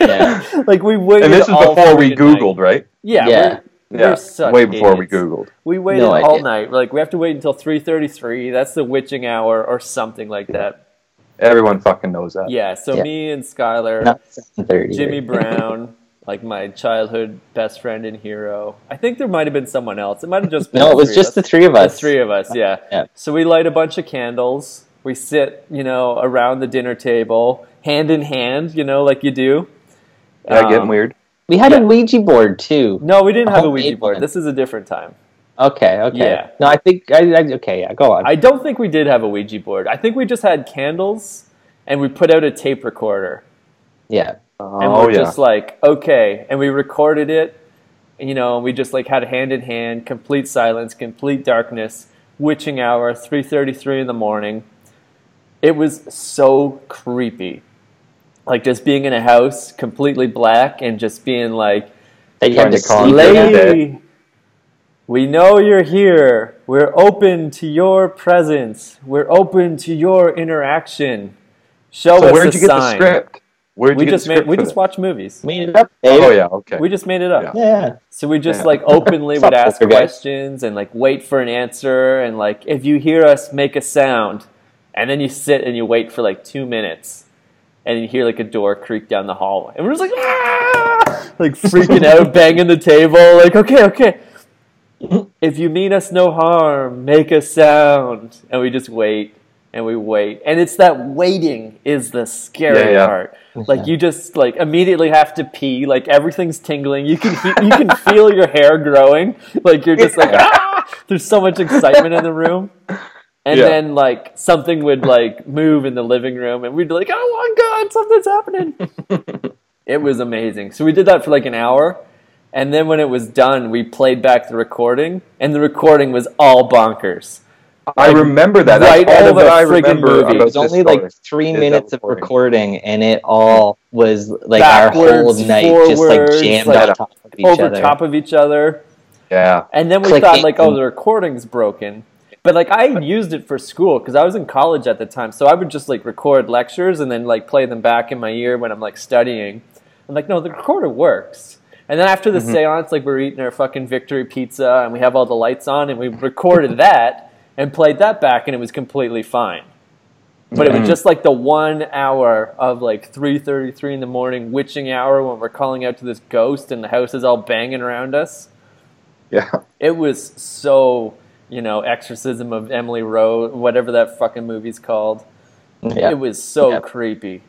Yeah. like we waited. And this is before we freaking night. Googled, right? Yeah, Yeah. We're, Yeah. we're Way before we. Googled. We waited No all night. We're like we have to wait until three thirty three. That's the witching hour or something like that. Everyone fucking knows that. Yeah. So Yeah. me and Skylar. Not seven thirty. Jimmy Brown, like my childhood best friend and hero. I think there might have been someone else. It might have just been No, it was three just of the us. three of us. The us. three of us, yeah. Yeah. So we light a bunch of candles. We sit, you know, around the dinner table, hand in hand, you know, like you do. Yeah, getting Um, weird. We had Yeah. a Ouija board too. No, we didn't A have a Ouija board. one. This is a different time. Okay, okay. Yeah. No, I think I, I okay. Yeah, go on. I don't think we did have a Ouija board. I think we just had candles and we put out a tape recorder. yeah. and Oh we're yeah. just like okay and we recorded it you know and we just like had hand in hand complete silence complete darkness witching hour 3.33 in the morning it was so creepy like just being in a house completely black and just being like That you Trying have to to calm sleep down. in. Lady. lady we know you're here we're open to your presence we're open to your interaction show So us where'd a you get the script? Where'd we you just made we just this? watch movies Made it up. Dave. Oh yeah, okay. we just made it up. Yeah. Yeah. So we just Yeah. like openly would ask poker questions and like wait for an answer and like if you hear us make a sound and then you sit and you wait for like two minutes and you hear like a door creak down the hallway and we're just like ah! like freaking out banging the table like okay okay if you mean us no harm make a sound. And we just wait and we wait. And it's that waiting is the scary Yeah, yeah. part. Like you just like immediately have to pee. Like everything's tingling. You can you can feel your hair growing. Like you're just like ah! there's so much excitement in the room. And Yeah. then like something would like move in the living room and we'd be like oh my god something's happening. It was amazing. So we did that for like an hour and then when it was done we played back the recording and the recording was all bonkers I like, remember that. right That's out all of that a I friggin' remember movie. It was only like three Is that minutes of recording. recording, and it all was like our whole Backwards, night just like jammed like, on top of each over other. top of each other Yeah. And then we Clicking. thought like, oh, the recording's broken. But like I used it for school because I was in college at the time, so I would just like record lectures and then like play them back in my ear when I'm like studying. I'm like, no, the recorder works. And then after the Mm-hmm. seance, like we're eating our fucking victory pizza and we have all the lights on and we recorded that and played that back and it was completely fine. But it Mm-hmm. was just like the one hour of like three thirty three in the morning, witching hour when we're calling out to this ghost and the house is all banging around us. Yeah. It was so you know, Exorcism of Emily Rose, whatever that fucking movie's called. Yeah. It was so Yeah. creepy.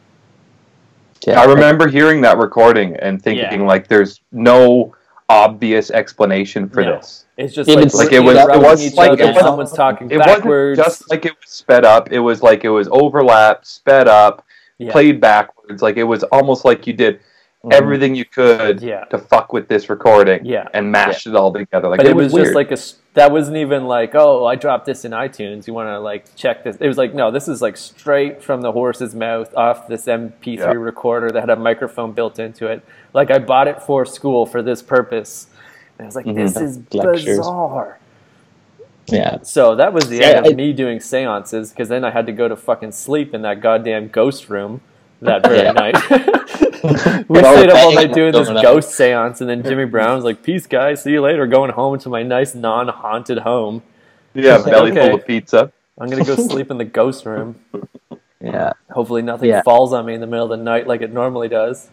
Yeah. I remember hearing that recording and thinking Yeah. like there's no obvious explanation for No. this. It's just It like, Like it was it was like other, it was, someone's talking it backwards. wasn't just like it was sped up. It was like it was overlapped, sped up, Yeah. played backwards. Like it was almost like you did Mhm. everything you could Yeah. to fuck with this recording Yeah. and mashed it all together. Like but it, was, weird. just like a that wasn't even like oh I dropped this in iTunes. You want to like check this? It was like no, this is like straight from the horse's mouth off this MP3 Yeah. recorder that had a microphone built into it. Like I bought it for school for this purpose. And I was like, Mhm. this is Lectures. bizarre. Yeah. So that was the Yeah, end of I- me doing seances because then I had to go to fucking sleep in that goddamn ghost room that very Yeah. night. we All stayed up all night doing this going on. ghost seance, and then Jimmy Brown's like, "Peace, guys. See you later. Going home to my nice non-haunted home. yeah, belly Okay. full of pizza. I'm gonna go sleep in the ghost room. Yeah. Hopefully, nothing Yeah. falls on me in the middle of the night like it normally does."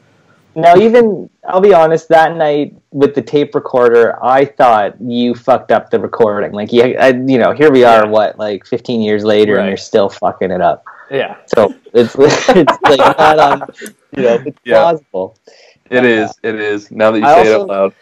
Now, even I'll be honest, that night with the tape recorder, I thought you fucked up the recording. Like, yeah, I, you know, here we are, Yeah. what, like 15 years later, Right. and you're still fucking it up. Yeah, So it's it's like not on, you know, it's Yeah. plausible. It is. It is. Now that you I say it also- out loud.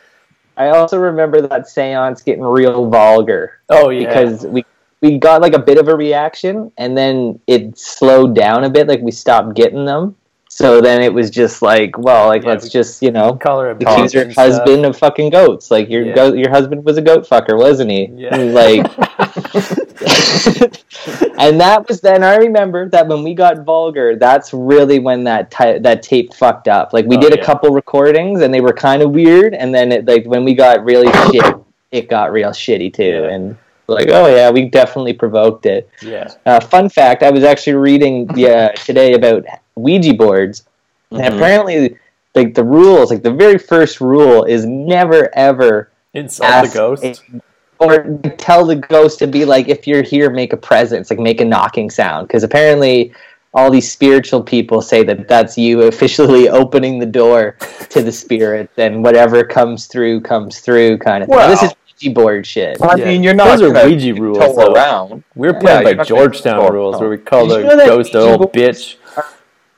I also remember that seance getting real vulgar oh yeah, because we we got like a bit of a reaction, and then it slowed down a bit. Like we stopped getting them. So then it was just like, well, like Yeah, let's we- just you know call her accuse your and stuff. husband of fucking goats. Like your Yeah. goat, your husband was a goat fucker, wasn't he? Yeah. Like, and that was then. I remember that when we got vulgar, that's really when that that tape fucked up. Like we Oh, did a yeah. couple recordings and they were kind of weird, and then it, like when we got really shit, it got real shitty too. Yeah. And like, oh yeah, we definitely provoked it. yeah, Uh, fun fact: I was actually reading yeah today about Ouija boards, and Mhm. apparently, like the rules, like the very first rule is never ever insult the ghost. a- or tell the ghost to be like, if you're here, make a presence, like make a knocking sound, because apparently. All these spiritual people say that that's you officially opening the door to the spirit, and whatever comes through comes through, kind of thing. Wow. This is Ouija board shit. I Yeah. mean, you're not Those are gonna Ouija rules, toe though. around. We were Yeah, playing you're by Georgetown rules, where we call Did the you know ghost a Ouija little boards- bitch.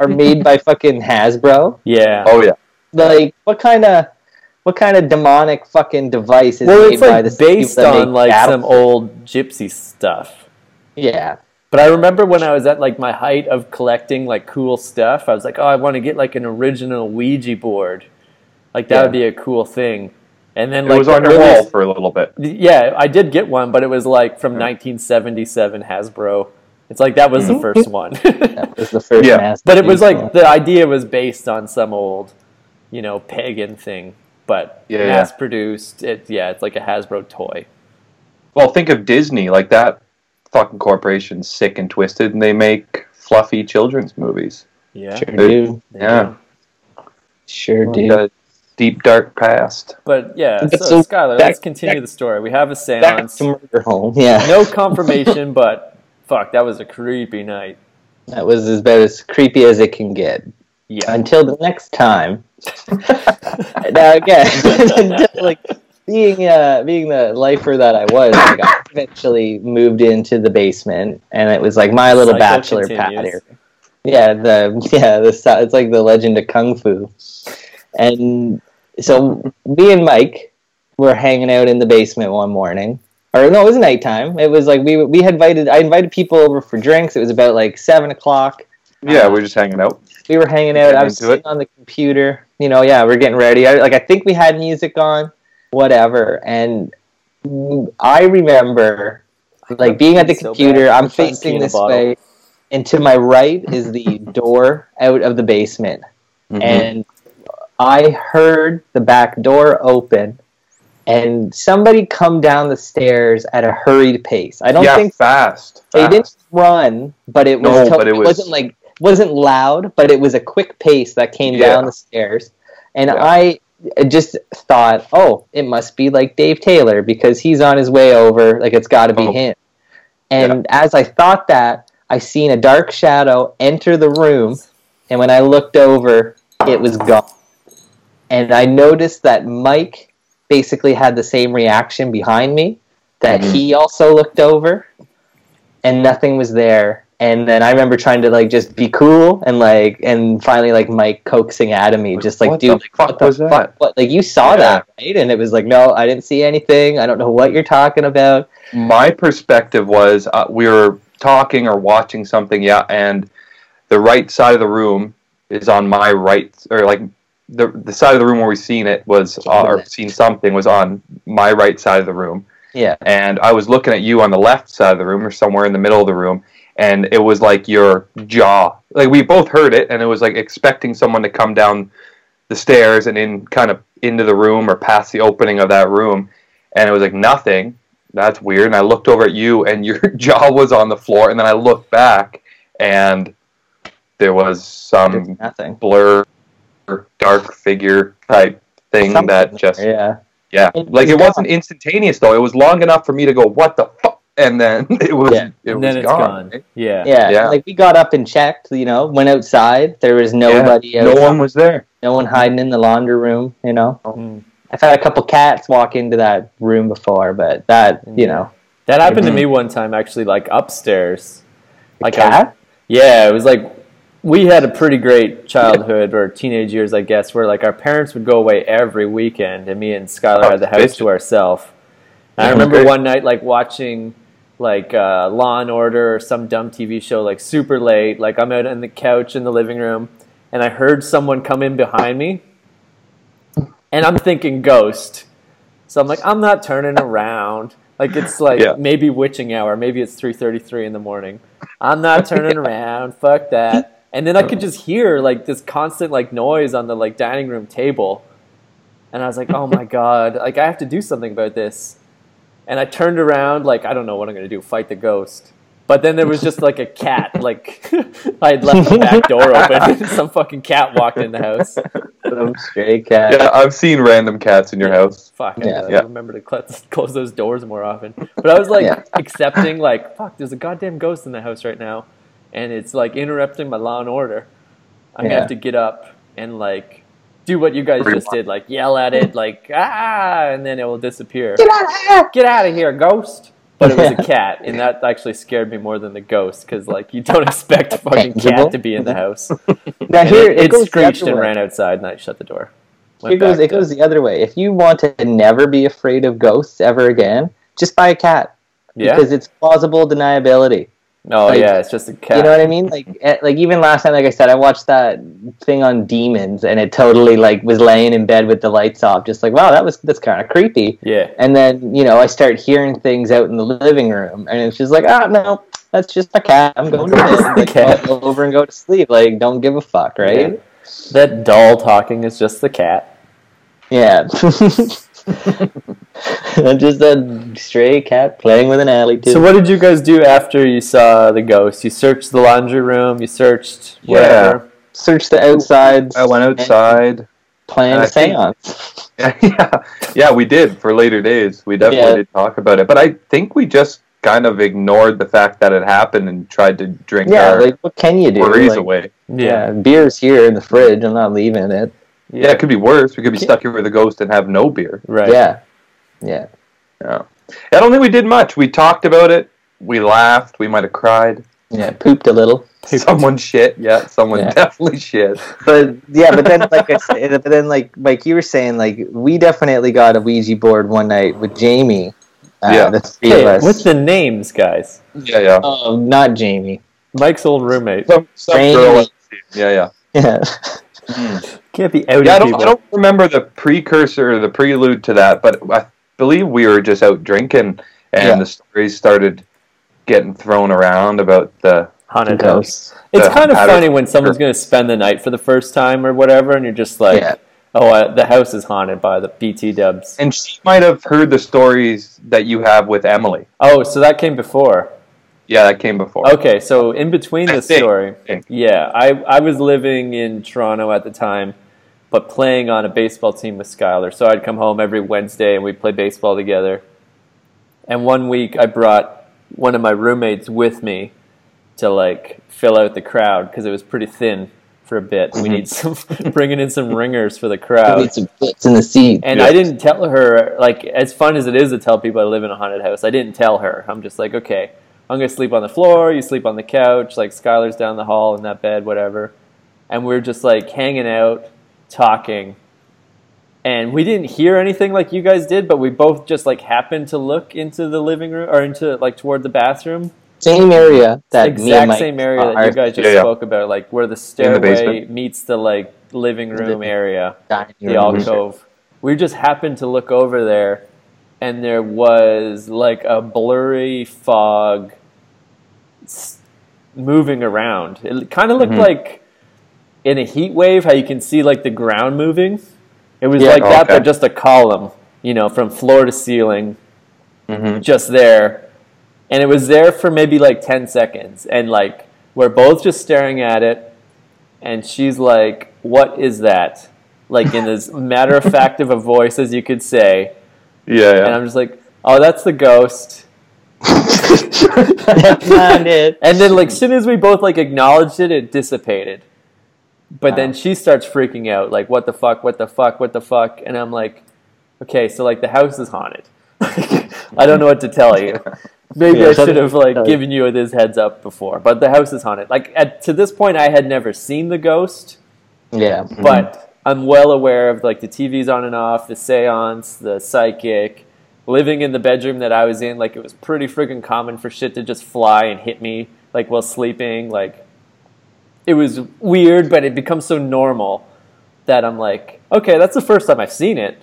Are made by fucking Hasbro. Yeah. Oh yeah. like what kind of what kind of demonic fucking device is well, made it's like the same based that on like cattle some old gypsy stuff. yeah But I remember when I was at like my height of collecting like cool stuff, I was like, oh, I want to get like an original Ouija board. Like that Yeah. would be a cool thing. And then It like was the on your wall for a little bit. Yeah, I did get one, but it was like from 1977 Hasbro. It's like that was the mm-hmm. first one. that was the first Yeah. but it was like the idea was based on some old, you know, pagan thing, but Yeah, yeah. mass produced. It yeah, it's like a Hasbro toy. Well, think of Disney. Like that fucking corporation's sick and twisted, and they make fluffy children's movies. Yeah, sure do they Yeah. do. sure Like do deep dark past. But yeah, But so, so Skylar, let's continue back- the story. We have a back seance. to murder home yeah no confirmation, but fuck, that was a creepy night. that was about as creepy as it can get Yeah. until the next time now again like being uh being the lifer that I was like I eventually moved into the basement and it was like my little bachelor pad continues. area Yeah, the yeah, the it's like the Legend of Kung Fu, and so me and Mike were hanging out in the basement one morning, or no, it was nighttime. It was like we we had invited I invited people over for drinks. It was about like seven o'clock. Yeah, we were just hanging out. We were hanging out. I was Into it. sitting on the computer. You know, yeah, we're getting ready. I, like I think we had music on, whatever, and I remember like being at the So computer. bad. I'm I'm trying to pee facing this bottle. way, and to my right is the door out of the basement, Mhm. and I heard the back door open. And somebody come down the stairs at a hurried pace. I don't yeah, think fast. they fast. didn't run, but it was No, to- but it was- wasn't like wasn't loud, but it was a quick pace that came Yeah. down the stairs. And Yeah. I just thought, oh, it must be like Dave Taylor because he's on his way over. Like it's got to be Oh. him. And as I thought that, I seen a dark shadow enter the room, and when I looked over, it was gone. And I noticed that Mike basically had the same reaction behind me that Mhm. he also looked over and nothing was there. And then I remember trying to like just be cool and like and finally like Mike coaxing out of me, just like dude, like, fuck what the was that?" fuck? What like you saw Yeah. that right? And it was like, no, I didn't see anything. I don't know what you're talking about. my perspective was uh, we were talking or watching something, yeah, and the right side of the room is on my right, or like the the side of the room where we seen it was, uh, or seen something was on my right side of the room, Yeah, and I was looking at you on the left side of the room or somewhere in the middle of the room, and it was like your jaw, like we both heard it, and it was like expecting someone to come down the stairs and in kind of into the room or past the opening of that room, and it was like nothing. That's weird. And I looked over at you, and your jaw was on the floor. And then I looked back, and there was some nothing. blur, dark figure type thing Something that there, just yeah. yeah, It like it wasn't instantaneous though. It was long enough for me to go, "What the fuck?" And then it was Yeah. it and was then it's gone. gone. right? Yeah. Yeah, Yeah. like we got up and checked, you know, went outside. There was nobody Yeah. No one was there. no one hiding in the laundry room, you know. Mm. I've had a couple cats walk into that room before, but that, you know, That happened Mhm. to me one time, actually, like upstairs. a Like I cat. Yeah, it was like we had a pretty great childhood or teenage years, I guess, where like our parents would go away every weekend, and me and Skylar Oh, had the house to ourselves. I remember one night like watching like uh, Law and Order or some dumb TV show like super late. Like I'm out on the couch in the living room, and I heard someone come in behind me, and I'm thinking ghost. So I'm like, I'm not turning around. Like it's like Yeah. maybe witching hour, maybe it's 3:33 in the morning. I'm not turning around. Fuck that. And then I could just hear like this constant like noise on the like dining room table. And I was like, "Oh my god, like I have to do something about this." And I turned around like I don't know what I'm going to do, fight the ghost. But then there was just like a cat like I had left the back door open. Some fucking cat walked in the house. Some stray cat. Yeah, I've seen random cats in your house. Fuck, I Yeah. gotta Yeah. remember to cl- close those doors more often. But I was like Yeah. accepting, like, fuck, there's a goddamn ghost in the house right now, and it's like interrupting my law and order. I'm gonna have to get up and like do what you guys just did, like yell at it, like ah, and then it will disappear. Get out of here! Get out of here, ghost! But it was a cat, and that actually scared me more than the ghost, because like you don't expect a fucking cat to be in the house. Now And here it, it, it screeched and way. ran outside, and I shut the door. Here Went goes it to- goes the other way. If you want to never be afraid of ghosts ever again, just buy a cat yeah. because it's plausible deniability. Oh like, yeah, it's just a cat. You know what I mean? Like, eh, like even last time, like I said, I watched that thing on demons, and it totally like was laying in bed with the lights off, just like wow, that was that's kind of creepy. Yeah. And then you know, I start hearing things out in the living room, and it's just like, oh no, that's just a cat. I'm going to bed. Like, Cat. Go over and go to sleep. Like, don't give a fuck, right? That doll talking is just the cat. Yeah. I'm just a stray cat playing with an alley too. So what did you guys do after you saw the ghost? You searched the laundry room. You searched yeah. Search the outside. I went outside. playing I a think- seance. yeah, yeah, we did for later days. We definitely Yeah. did talk about it, but I think we just kind of ignored the fact that it happened and tried to drink Yeah, our like what can you do? worries Like, away. Yeah, beer's here in the fridge. I'm not leaving it. Yeah. it could be worse. We could be stuck here with a ghost and have no beer. Right. Yeah, yeah. Yeah. I don't think we did much. We talked about it. We laughed. We might have cried. Yeah, pooped a little. Someone shit. Yeah, someone Yeah. definitely shit. But yeah, but then like I said, but then like Mike, you were saying, like we definitely got a Ouija board one night with Jamie. Uh, Yeah. the three Okay, of us. what's the names, guys? Yeah, yeah. Oh, not Jamie. Mike's old roommate. Some, some girl. Yeah, yeah. Yeah, Can't be outing Yeah, I don't. I don't remember the precursor, or the prelude to that, but I believe we were just out drinking, and Yeah. the stories started getting thrown around about the. Haunted house. It's kind of funny when someone's going to spend the night for the first time or whatever, and you're just like, Yeah. "Oh, uh, the house is haunted by the BT Dubs." And she might have heard the stories that you have with Emily. Oh, so that came before. Yeah, that came before. Okay, so in between the story, think. yeah, I I was living in Toronto at the time, but playing on a baseball team with Skylar. So I'd come home every Wednesday and we'd play baseball together. And one week I brought one of my roommates with me to like fill out the crowd because it was pretty thin for a bit. We Mhm. need some bringing in some ringers for the We crowd. need some butts in the seat. And Yeah. I didn't tell her, like, as fun as it is to tell people I live in a haunted house, I didn't tell her. I'm just like, okay, I'm going to sleep on the floor, you sleep on the couch, like, Skylar's down the hall in that bed, whatever. And we're just, like, hanging out, talking. And we didn't hear anything like you guys did, but we both just, like, happened to look into the living room, or into, like, toward the bathroom. Same area that me exact Mike same area that you guys just Yeah, yeah. spoke about, like, where the stairway basement. meets the, like, living room The- area dining the room. alcove. We just happened to look over there, and there was like a blurry fog moving around. It kind of looked Mhm. like in a heat wave, how you can see like the ground moving. It was Yeah. like that, Okay. but just a column, you know, from floor to ceiling, Mhm. just there. And it was there for maybe like 10 seconds. And like, we're both just staring at it. And she's like, What is that? Like, in as matter of fact of a voice as you could say. Yeah, And. I'm just like, Oh, that's the ghost. That's not it. And then, like, soon as we both like acknowledged it, it dissipated. But then she starts freaking out, like, "What the fuck? What the fuck? What the fuck?" And I'm like, "Okay, so like the house is haunted. I don't know what to tell you. Maybe Yeah, I should have like uh, given you this heads up before. But the house is haunted. Like at, to this point, I had never seen the ghost, Yeah. but I'm well aware of like the TV's on and off, the seance, the psychic. Living in the bedroom that I was in, like it was pretty freaking common for shit to just fly and hit me, like while sleeping. Like it was weird, but it becomes so normal that I'm like, okay, that's the first time I've seen it.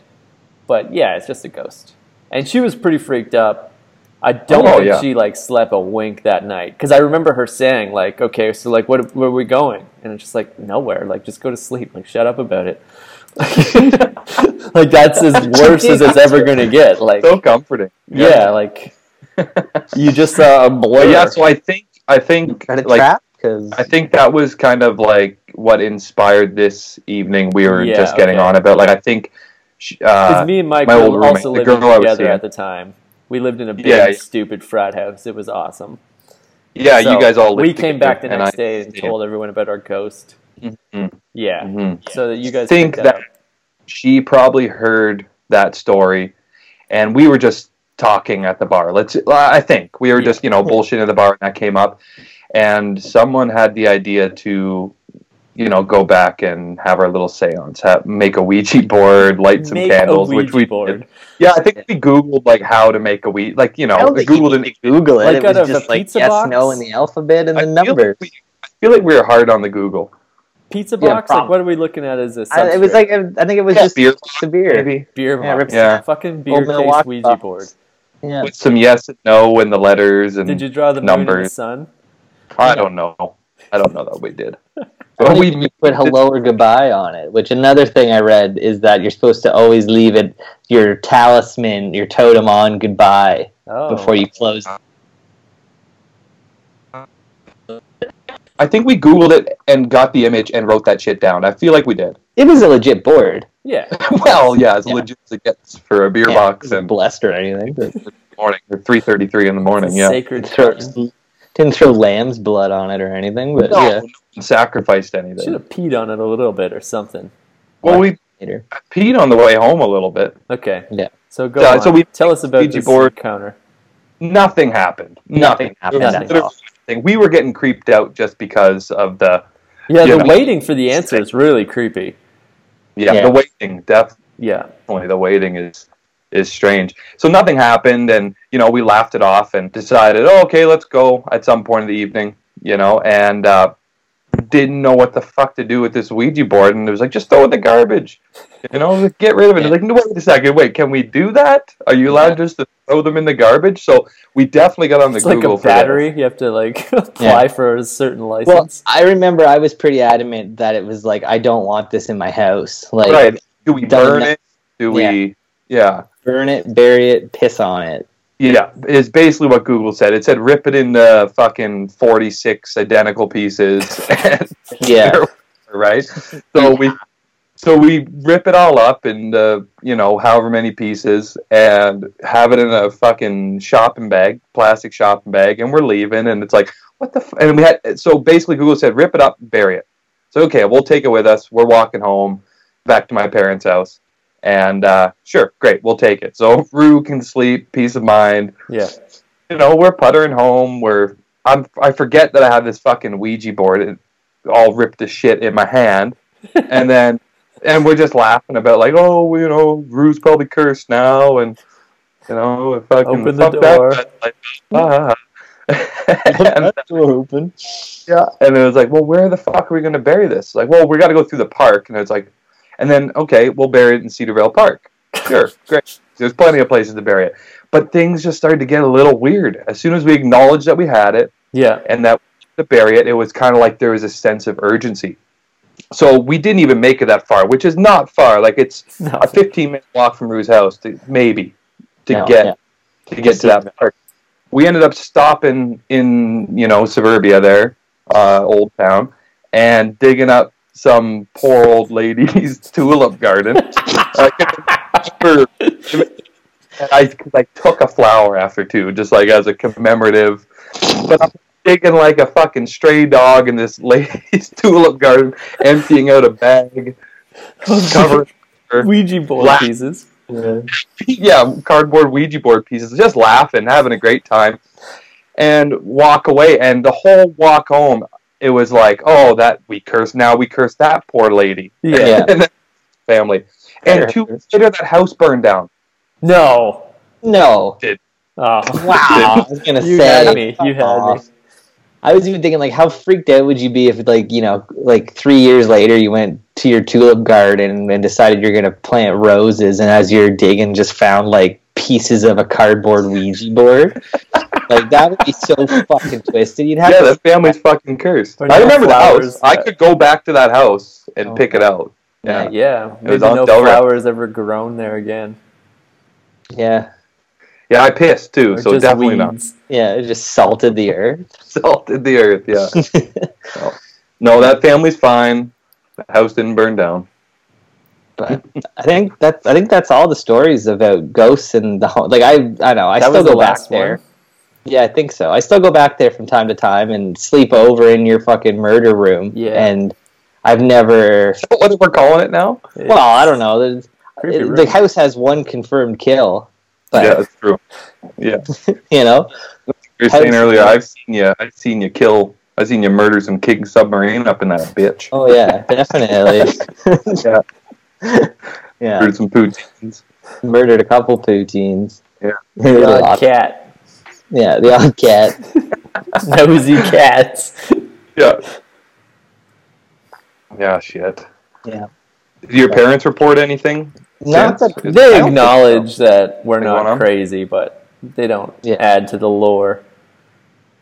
But yeah, it's just a ghost. And she was pretty freaked up. I don't Oh, think yeah. she like slept a wink that night because I remember her saying like, "Okay, so like, what where are we going?" And it's just like nowhere. Like, just go to sleep. Like, shut up about it. like that's as worse as it's ever gonna get. Like, So comforting. yeah, like you just saw a blur. But yeah, so I think I think Got a like trap? Because I think that was kind of like what inspired this evening we were Yeah, just getting okay. on about. Like I think sh- Because uh, me and Mike my were old roommate, also the living girl I was together at the time. We lived in a big, Yeah, yeah. stupid frat house. It was awesome. yeah, So, you guys all We came back the together, and next day and told everyone about our ghost. Mhm. Yeah, Mhm. so that you guys think picked that she probably heard that story, and we were just talking at the bar. Let's. I think we were Yeah. just you know bullshitting at the bar, and that came up, and someone had the idea to. You know, go back and have our little seance, have, make a Ouija board, light some Make candles, a which Ouija we board. did. Yeah, I think we googled like how to make a Ouija, like you know, I don't we googled need it. to Google it. Like it was just like pizza yes, box? no, in the alphabet and I the feel numbers. Like we, I feel like we were hard on the Google. Pizza Yeah, box? like, what are we looking at as this? it was like I think it was Yeah, just beer the beer. Maybe beer yeah, box. rips- Yeah. Fucking beer Old case Ouija box. board. Yeah. with some yes and no and the letters and Did you draw the moon and the numbers. sun? I don't know. I don't know that we did. But we you put hello or goodbye on it. Which another thing I read is that you're supposed to always leave it your talisman, your totem on goodbye Oh. before you close. I think we Googled it and got the image and wrote that shit down. I feel like we did. It was a legit board. Yeah. well, yeah, as Yeah. legit as it gets for a beer Yeah, box and blessed or anything. morning or three thirty three in the morning. Yeah, Sacred Didn't throw, button. didn't throw lamb's blood on it or anything. But no, yeah, no one sacrificed Should anything. have peed on it a little bit or something. Well, we later. peed on the way home a little bit. Okay. Yeah. So go Uh, on. so we- Tell us about Ouija this board. counter. Nothing happened. Nothing happened at all. nothing. We were getting creeped out just because of the Yeah, You the know. waiting for the answer is really creepy. yeah, Yeah. the waiting. Definitely. Yeah. definitely the waiting is is strange. So nothing happened, and you know we laughed it off and decided, oh, okay, let's go at some point in the evening, you know, and uh, didn't know what the fuck to do with this Ouija board, and it was like, just throw it in the garbage, you know, like, get rid of it. It's Like, no, wait a second, wait, can we do that? Are you allowed just to throw them in the garbage? So we definitely got on the It's like Google a for battery. You have to like apply for a certain Well, license. I remember I was pretty adamant that it was like I don't want this in my house. Like Right? Do we burn that. it? Do we? yeah. Burn it, bury it, piss on it. Yeah, is basically what Google said. It said rip it into fucking forty six identical pieces. Yeah. right. So we, so we rip it all up in uh, you know however many pieces and have it in a fucking shopping bag, plastic shopping bag, and we're leaving. And it's like what the f-? and we had so basically Google said rip it up, bury it. So okay, we'll take it with us. We're walking home back to my parents' house, and uh, sure, great, we'll take it. So Rue can sleep, peace of mind. Yeah. You know, we're puttering home. We're I'm I forget that I have this fucking Ouija board it, all ripped to shit in my hand, and then and we're just laughing about like, oh, you know, Rue's probably cursed now, and you know, if I can Open the fuck door. that, like, ah. and, That door open. yeah, and it was like, well, where the fuck are we going to bury this? Like, well, we got to go through the park, and it's like, and then okay, we'll bury it in Cedarvale Park. Sure, great. There's plenty of places to bury it, but things just started to get a little weird as soon as we acknowledged that we had it Yeah. and that to bury it, it was kind of like there was a sense of urgency. So we didn't even make it that far, which is not far. Like it's No. a 15 minute walk from Rue's house, to, maybe, to No, get yeah. to get to that park. We ended up stopping in you know suburbia there, uh, old town, and digging up some poor old lady's tulip garden. I can remember- and I, took a flower after two, just like as a commemorative. But I'm digging like a fucking stray dog in this lady's tulip garden, emptying out a bag, of covered. Ouija board Laugh. pieces. yeah, cardboard Ouija board pieces, just laughing, having a great time, and walk away. And the whole walk home, it was like, oh, that we cursed. Now we curse that poor lady. Yeah. Yeah. and then family. And Fair. two weeks later, that house burned down. No. No. Oh. Wow. I was gonna You say. had me. You had me. I was even thinking like, how freaked out would you be if, like, you know, like three years later, you went to your tulip garden and decided you're gonna plant roses, and as you're digging, just found like pieces of a cardboard Ouija board. like that would be so fucking twisted. You'd have Yeah, to. that family's fucking cursed. Or I no remember the house. flowers I could go back to that house and Oh. pick it out. Yeah. Yeah. Yeah. was Maybe on no Delrex. flowers ever grown there again. yeah, Yeah, I pissed too, Or so just definitely not. yeah. It just salted the earth. Salted the earth, yeah. No, that family's fine. The house didn't burn down. But I think that I think that's all the stories about ghosts and the home. Like I, I know. I That still was the go back there. one. Yeah, I think so. I still go back there from time to time and sleep over in your fucking murder room. Yeah. And I've never. What we're calling it now? Well, I don't know. There's- it- the house has one confirmed kill, but yeah, that's true. Yeah, you know, You're saying House- earlier. I've seen you. I've seen you kill. I've seen you murder some king submarine up in that bitch. oh yeah, definitely. Yeah. yeah, Murdered some poutines. murdered a couple poutines. Yeah. There's a The cat. Yeah, the odd cat. Nosy cats. Yeah. Yeah. Shit. Yeah. Did your parents report anything? Not that They don't think acknowledge that we're They not crazy, but they don't Yeah. add to the lore.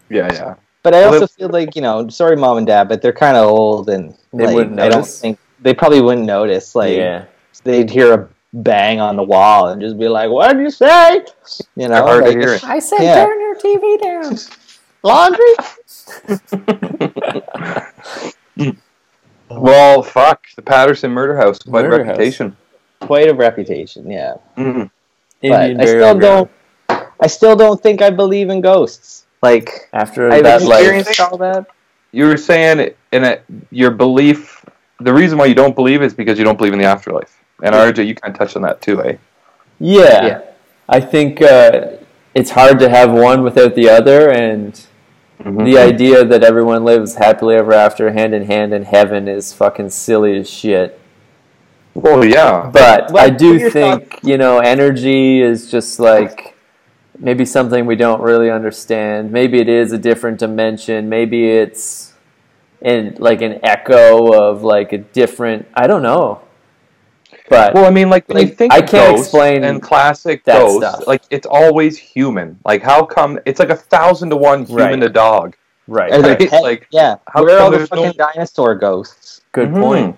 Yeah, yeah. But I also that's- feel like you know, sorry, mom and dad, but they're kind of old and They like, wouldn't I don't think they probably wouldn't notice. Like yeah. they'd hear a bang on the wall and just be like, "What did you say?" You know, They're hard to like, hear. I said Yeah. turn your TV down. laundry. Well, fuck the Patterson murder house. Quite Murder a reputation. Quite a reputation, yeah. Mhm. But I still don't. I still don't think I believe in ghosts. Like After I've that, like, experienced all that. You were saying in a, your belief. The reason why you don't believe is because you don't believe in the afterlife. And RJ, you kind of touched on that too, eh? yeah, Yeah. I think uh, it's hard to have one without the other, and Mm-hmm. the idea that everyone lives happily ever after, hand in hand in heaven, is fucking silly as shit. Well, yeah. But Well, I do your think you know energy is just like maybe something we don't really understand. Maybe it is a different dimension. Maybe it's in like an echo of like a different. I don't know. But Well, I mean, like when you think I can't ghosts explain and classic that ghosts, stuff. like it's always human. Like how come it's like a thousand to one human Right. to dog? right, Are they Right. Like, yeah, how where are all the fucking no- dinosaur ghosts? good Mhm. point.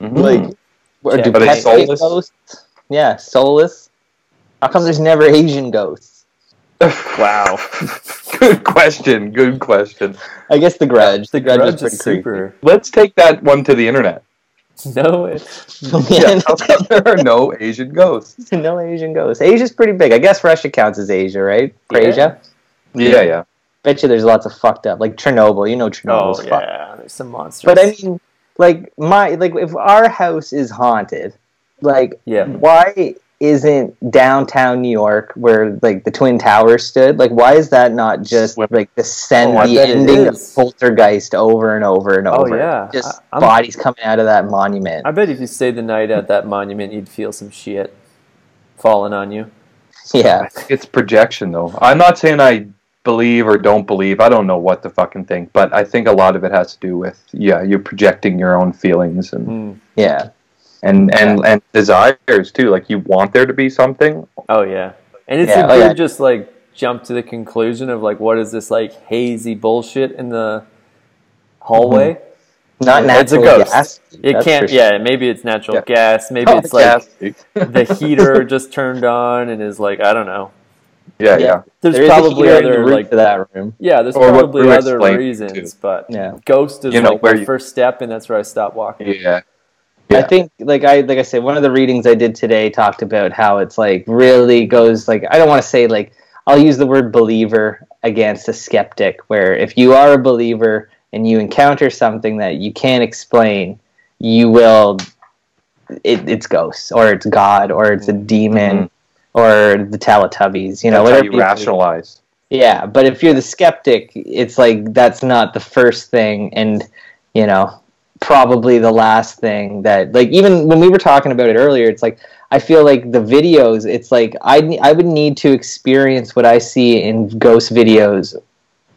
Mhm. Like, or Yeah, do Are they pets get soulless? ghosts? Yeah, soulless. How come there's never Asian ghosts? Wow. good question. Good question. I guess the Grudge. The The Grudge, grudge is pretty is creepy. super. Let's take that one to the internet. No, Yeah, there are no Asian ghosts? no Asian ghosts. Asia's pretty big. I guess Russia counts as Asia, right? Yeah. Asia. Yeah, yeah. Bet you there's lots of fucked up, like Chernobyl. You know oh Chernobyl's fucked. yeah, there's some monsters. But I mean, like my like if our house is haunted, like Yeah. why isn't downtown New York where like the Twin Towers stood? Like why is that not just like the send Oh, the ending of. Poltergeist over and over and over? Oh, over? yeah. Just I- I'm- bodies coming out of that monument. I bet if you stayed the night at that monument, you'd feel some shit falling on you. yeah. I think it's projection, though. I'm not saying I believe or don't believe. I don't know what to fucking think, but I think a lot of it has to do with yeah, you're projecting your own feelings and Hmm. Yeah. And and and desires too. Like you want there to be something. Oh yeah, and it's Yeah, a oh, yeah. just like jump to the conclusion of like what is this like hazy bullshit in the hallway? Mm-hmm. Not It's a natural ghost. gas. It that's can't. for sure. Yeah, maybe it's natural Yeah. gas. Maybe Oh, it's like the heater just turned on and is like I don't know. yeah, Yeah. yeah. There's There is a probably heater in the other like to that room. yeah. There's Or probably other reasons, but Yeah. ghost is You know, like where my you- first step, and that's where I stopped walking. Yeah. I think like I like I said, one of the readings I did today talked about how it's like really goes like I don't want to say like I'll use the word believer against a skeptic, where if you are a believer and you encounter something that you can't explain, you will it, it's ghosts or it's God or it's a demon mm-hmm. or the Teletubbies, you know, That's whatever you you- rationalize. Yeah, but if you're the skeptic, it's like that's not the first thing, and you know, probably the last thing that like even when we were talking about it earlier, it's like I feel like the videos, it's like I I would need to experience what I see in ghost videos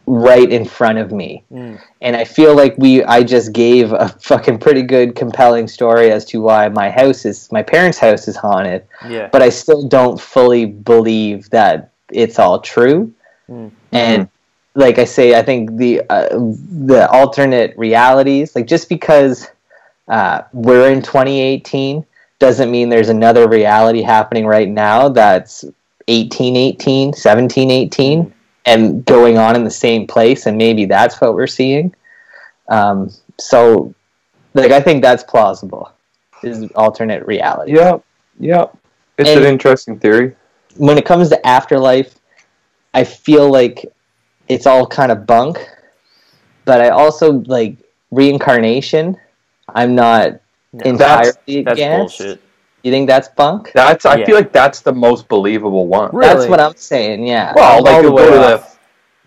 right in front of me, Mm. and I feel like we I just gave a fucking pretty good compelling story as to why my house is my parents' house is haunted Yeah, but I still don't fully believe that it's all true. Mm. And like I say, I think the uh, the alternate realities, like just because uh, we're in 2018, doesn't mean there's another reality happening right now that's 1818, 1718, and going on in the same place, and maybe that's what we're seeing. Um, so, like, I think that's plausible. Is alternate reality. Yeah, yeah. It's And- an interesting theory. when it comes to afterlife, I feel like it's all kind of bunk. But I also like reincarnation. I'm not No, entirely that's against. bullshit. You think that's bunk? That's I Yeah. feel like that's the most believable one. Really? That's what I'm saying. Yeah. Well, like the you go to the.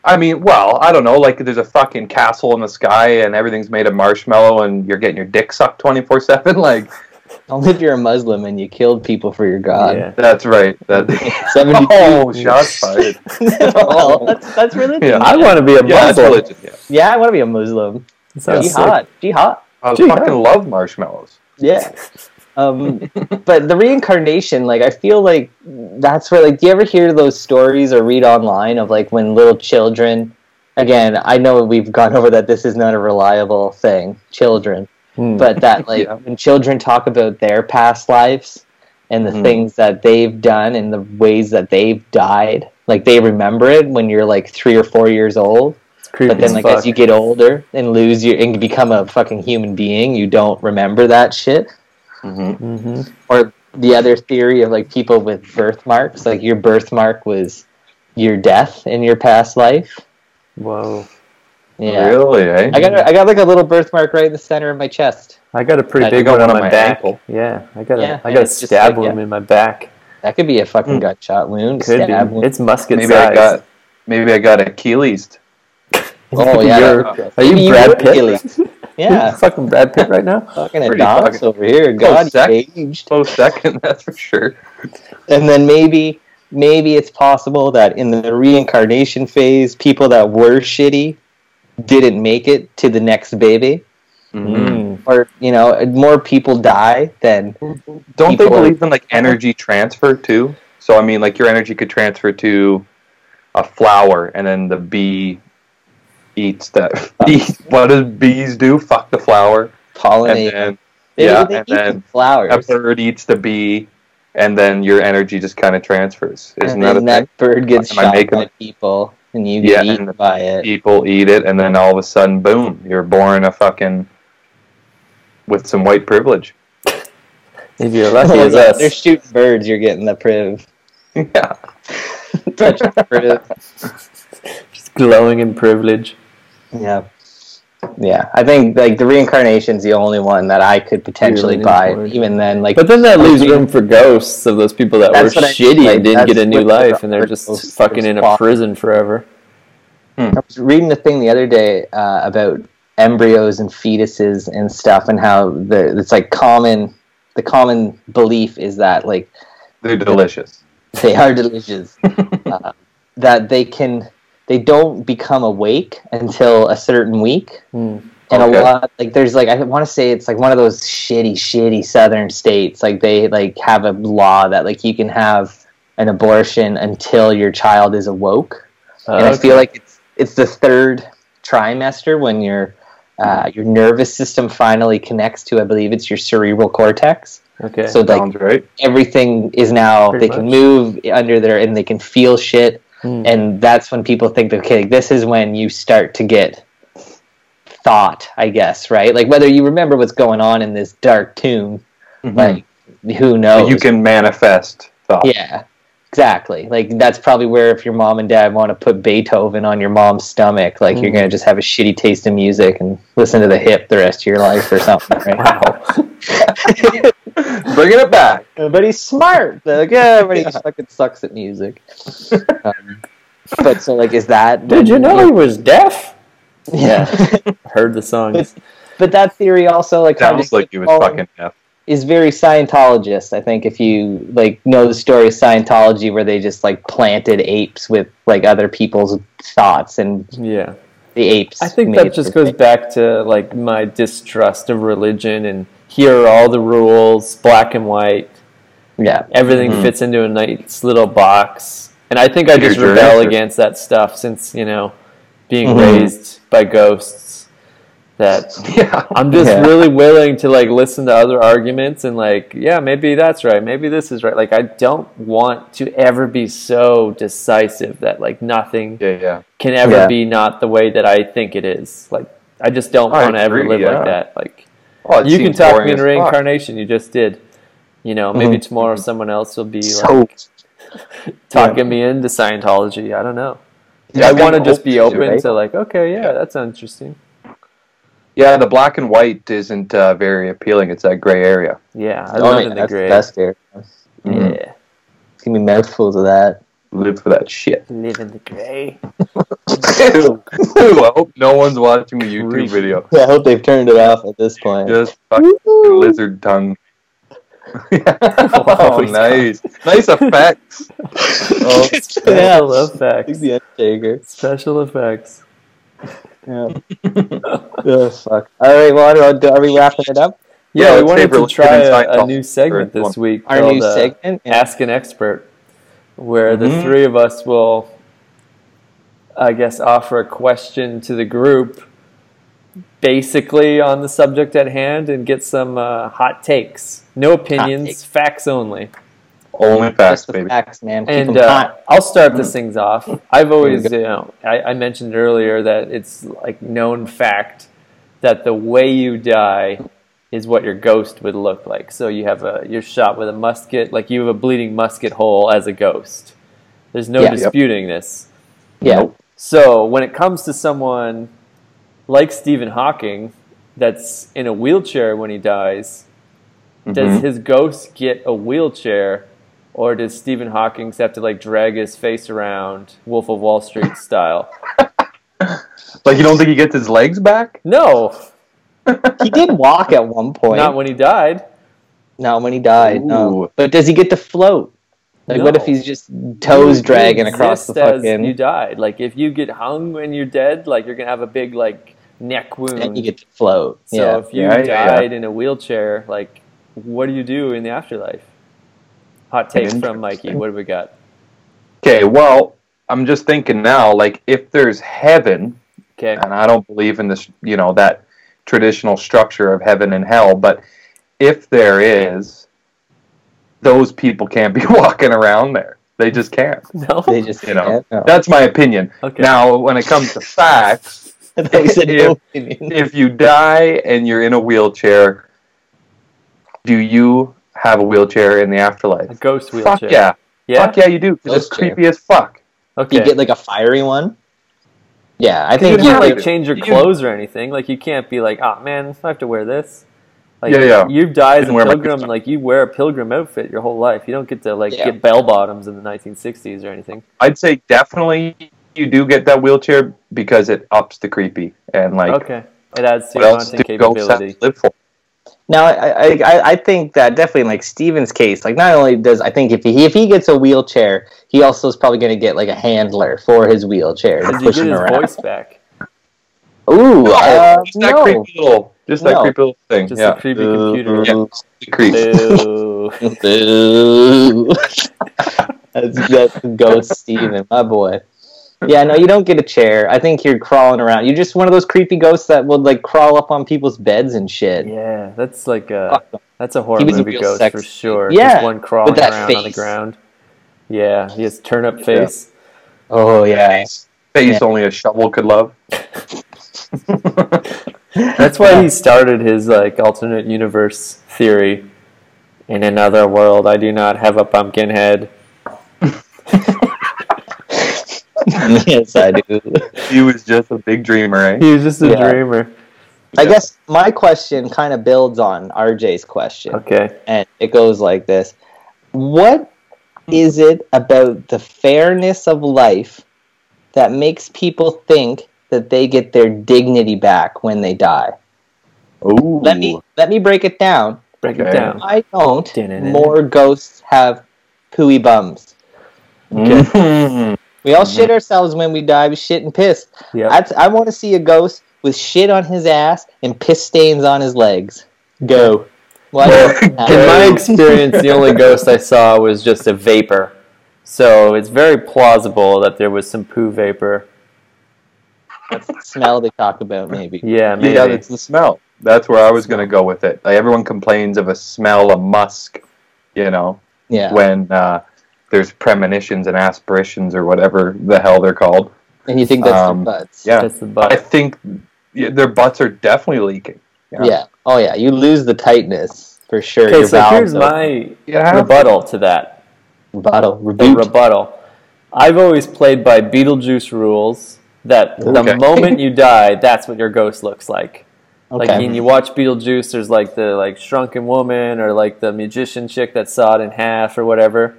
I mean, well, I don't know. Like, there's a fucking castle in the sky, and everything's made of marshmallow, and you're getting your dick sucked twenty four seven. Like, Only if you're a Muslim and you killed people for your god. Yeah. that's right. That. 72. oh, shots fired. well, that's, that's religion. Yeah. I want to be a Yeah, that's Muslim. religion. Yeah. Yeah, I want to be a Muslim. Sounds sick. Jihad. Jihad. I Gee, fucking love marshmallows. Yeah. Um, but the reincarnation, like, I feel like that's where, like, do you ever hear those stories or read online of, like, when little children, again, I know we've gone over that this is not a reliable thing, children, Hmm. but that, like, Yeah. when children talk about their past lives and the Mhm. things that they've done and the ways that they've died, like, they remember it when you're, like, three or four years old. It's But then, like, fuck. as you get older and lose your and become a fucking human being, you don't remember that shit Mm-hmm. Mhm. or the other theory of like people with birthmarks like your birthmark was your death in your past life Whoa, yeah Really? Eh? i got a, i got like a little birthmark right in the center of my chest I got a pretty I big one on my, my back. ankle. Yeah, I got a, Yeah, I got a stab like, wound yeah. in my back. that could be a fucking Hmm. gunshot wound Could be. wound. It's musket Maybe size. I got. Maybe I got Achilles. oh yeah that- you Brad Pitt? Achilles. yeah fucking Brad Pitt right now. fucking Adonis over here Close god sec- aged Close second, that's for sure. and then maybe maybe it's possible that in the reincarnation phase people that were shitty didn't make it to the next baby. Mm. or you know more people die than Don't they believe in like energy transfer too? So I mean, like your energy could transfer to a flower, and then the bee eats that. Bee, what does bees do? Fuck the flower, and pollinate then They- yeah, they and eat the then a bird eats the bee, and then your energy just kind of transfers. Isn't and that a then that thing? bird gets Am I shot making by people and you Yeah, get eaten and- by it People eat it, and then all of a sudden, boom! You're born a fucking with some white privilege. If you're lucky as yeah, us. they're shooting birds you're getting the priv yeah. touching priv Just glowing in privilege. yeah Yeah, I think like the reincarnation's the only one that I could potentially leaning buy. forward. Even then, like, But then that leaves room for ghosts of those people that were That's I shitty like, and didn't get a new life, and they're just ghosts- fucking in a ghosts prison forever. I was reading a thing the other day uh, about embryos and fetuses and stuff, and how the it's like common. The common belief is that like They're delicious. they are delicious. uh, that they can they don't become awake until a certain week. Hmm. And Okay. a lot like there's like I want to say it's like one of those shitty shitty southern states like they like have a law that like you can have an abortion until your child is awoke. and I feel like it's it's the third trimester when your uh, your nervous system finally connects to I believe it's your cerebral cortex. okay. So like right. everything is now Pretty they can move under there and they can feel shit Hmm. and that's when people think okay this is when you start to get thought i guess right like whether you remember what's going on in this dark tomb Mhm. like who knows you can manifest thought. yeah exactly like that's probably where if your mom and dad want to put beethoven on your mom's stomach like you're Mm. gonna just have a shitty taste in music and listen to the hip the rest of your life or something right wow. Bringing it back. but he's smart. Like, yeah, everybody fucking sucks at music. Um, but so, like, is that? Did you know he was deaf? Yeah. Heard the songs. but that theory also, like, kind Sounds like he was fucking deaf. Is very Scientologist. I think if you like know the story of Scientology, where they just like planted apes with like other people's thoughts, and Yeah. the apes. I think that just goes thing. back to like my distrust of religion and here are all the rules, black and white. Yeah, Everything Mhm. fits into a nice little box. And I think I Your just journey rebel against that stuff since, you know, being Mhm. raised by ghosts that Yeah. I'm just Yeah. really willing to like listen to other arguments and like, yeah, maybe that's right. Maybe this is right. Like I don't want to ever be so decisive that like nothing Yeah, yeah. can ever be not the way that I think it is. Like I just don't want to ever live like that. Like Oh, you can talk me into as fuck. reincarnation. You just did. You know, maybe Mhm. tomorrow someone else will be so like talking me into Scientology. I don't know. Yeah, I want to just be open to open right? to like, okay, yeah, that's interesting. Yeah, the black and white isn't uh, very appealing. It's that gray area. Yeah, I Oh, love yeah, in the that's gray. the best area. Yeah, Give me mouthfuls of that. Live for that shit. live in the gray. Ew. Ew, I hope no one's watching the YouTube Creepy. video. I hope they've turned it off at this point. Just fucking lizard tongue. oh, nice. Nice effects. Oh, Special effects. the Undertaker. Special effects. Yeah. fuck. All right. Well, I don't know, are we wrapping it up? Yeah, Yeah, we wanted to try a, a new segment this week. Our new uh, segment. Yeah. Ask an Expert, where the Mhm. three of us will, I guess, offer a question to the group, basically on the subject at hand, and get some uh, hot takes. No opinions, takes. facts only. Only fast, Just the baby. facts, man. Keep And 'em uh. I'll start this things off. I've always, you know, I, I mentioned earlier that it's like known fact that the way you die is what your ghost would look like. So you have a you're shot with a musket, like you have a bleeding musket hole as a ghost. There's no Yeah. Yep. disputing this. Yeah. Nope. So when it comes to someone like Stephen Hawking that's in a wheelchair when he dies, does Mhm. his ghost get a wheelchair or does Stephen Hawking have to like drag his face around Wolf of Wall Street style? Like, you don't think he gets his legs back? No, He did walk at one point. not when he died. Not when he died. No. But does he get to float? Like, what if he's just toes You dragging across the exist as fucking? You died. Like if you get hung when you're dead, like you're gonna have a big like neck wound. and you get to float. so yeah. if you Yeah, yeah, yeah. died in a wheelchair, like what do you do in the afterlife? Hot takes from Mikey. What do we got? Okay, well, I'm just thinking now, like, if there's heaven, Okay. and I don't believe in this, you know, that traditional structure of heaven and hell, but if there is, those people can't be walking around there. They just can't. No. They just You know, can't. No. That's my opinion. Okay. Now, when it comes to facts, I said if- no if you die and you're in a wheelchair, do you have a wheelchair in the afterlife. a ghost wheelchair. Fuck yeah. Yeah. Fuck yeah, you do. 'cause it's Ghost creepy as fuck. Okay. you get like a fiery one? Yeah, I think You think can't you like change your You- clothes or anything. Like you can't be like, oh man, I have to wear this. Like, Yeah, yeah. You die as a wear my pilgrim. Like you wear a pilgrim outfit your whole life. You don't get to like Yeah. get bell bottoms in the 1960s or anything. I'd say definitely you do get that wheelchair because it ups the creepy and like Okay, it adds to your else haunting do ghosts have capability. to live for? Now, I, I, I- I think that definitely in like Stephen's case, like not only does I think if he if he gets a wheelchair, he also is probably going to get like a handler for his wheelchair to Does push him around. voice back? Ooh, uh, just that no. creepy little, just that No. creepy little thing. Just yeah, a creepy computer. Yeah. the creep. Boo. Boo. that's, that's Ghost Steven, my boy. Yeah, no, you don't get a chair. I think you're crawling around. You're just one of those creepy ghosts that would like crawl up on people's beds and shit. Yeah, that's like a that's a horror He was a movie ghost sex- for sure. Yeah, Just one crawling that around on the ground. Yeah, he has turnip face. Oh yeah. Face, face only a shovel could love. That's why he started his like alternate universe theory. In another world, I do not have a pumpkin head. yes, I do. He was just a big dreamer, eh? He was just a Yeah. dreamer. I guess my question kind of builds on RJ's question. Okay. and it goes like this what is it about the fairness of life that makes people think that they get their dignity back when they die Ooh. let me let me break it down Break Okay. it down. why don't more ghosts have pooey bums Mhm. We all shit ourselves when we die we shit and piss Yeah. That's, i want to see a ghost with shit on his ass and piss stains on his legs go Why don't- In my experience, the only ghost I saw was just a vapor. So it's very plausible that there was some poo vapor. That's the smell they talk about maybe Yeah, maybe. Yeah, it's the smell. That's where I was going to go with it. Like everyone complains of a smell a musk, you know, yeah when uh, there's premonitions and aspirations or whatever the hell they're called. and you think that's Um, their butts Yeah, That's the butt. I think yeah, their butts are definitely leaking. Yeah. Oh yeah. You lose the tightness for sure. Okay, Your so here's open. my Yeah, rebuttal to that. rebuttal. The Reboot. rebuttal. I've always played by Beetlejuice rules that the moment you die, that's what your ghost looks like. Okay. Like when you watch Beetlejuice, there's like the like shrunken woman or like the magician chick that saw it in half or whatever.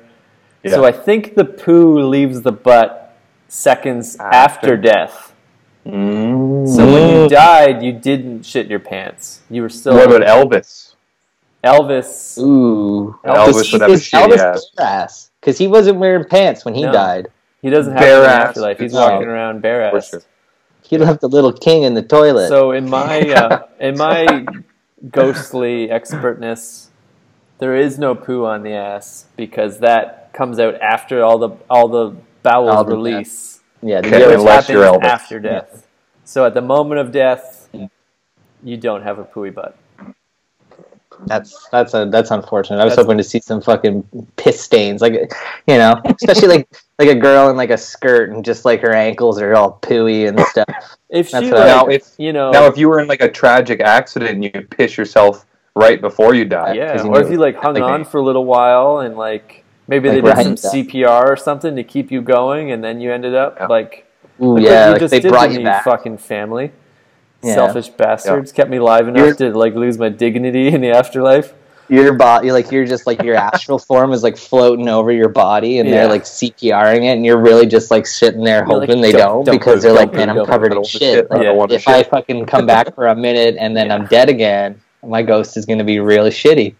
Yeah. So I think the poo leaves the butt seconds after, After. death. Mm. So when you died, you didn't shit your pants. You were still what about Elvis? Elvis. Ooh. Elvis would have a is shitty Elvis ass. Because he wasn't wearing pants when he No. died. He doesn't have Bare an ass. afterlife. He's No. walking around bare ass. sure. He left the little king in the toilet. So in my uh, in my ghostly expertness, there is no poo on the ass because that comes out after all the all the bowels All the release. yeah. Okay, The, Which happens after death. So at the moment of death, you don't have a pooey butt. that's that's a that's unfortunate. I was That's- hoping to see some fucking piss stains, like you know, especially like like a girl in like a skirt and just like her ankles are all pooey and stuff. If That's she like, Now, if you know, now if you were in like a tragic accident and you piss yourself right before you die, yeah, you or if you like hung like on for a little while and like maybe Like they did some. CPR or something to keep you going, and then you ended up Yeah. like Ooh, Look yeah, what like you they just did brought you me, back. fucking family. Yeah. Selfish bastards kept me alive enough You're- to like lose my dignity in the afterlife. your body like you're just like your astral form is like floating over your body and Yeah. they're like CPRing it and you're really just like sitting there You're like, hoping they "Don't- don't, don't because move, they're don't like man I'm covered in I shit Like, I don't if I fucking come back for a minute and then I'm dead again my ghost is going to be really shitty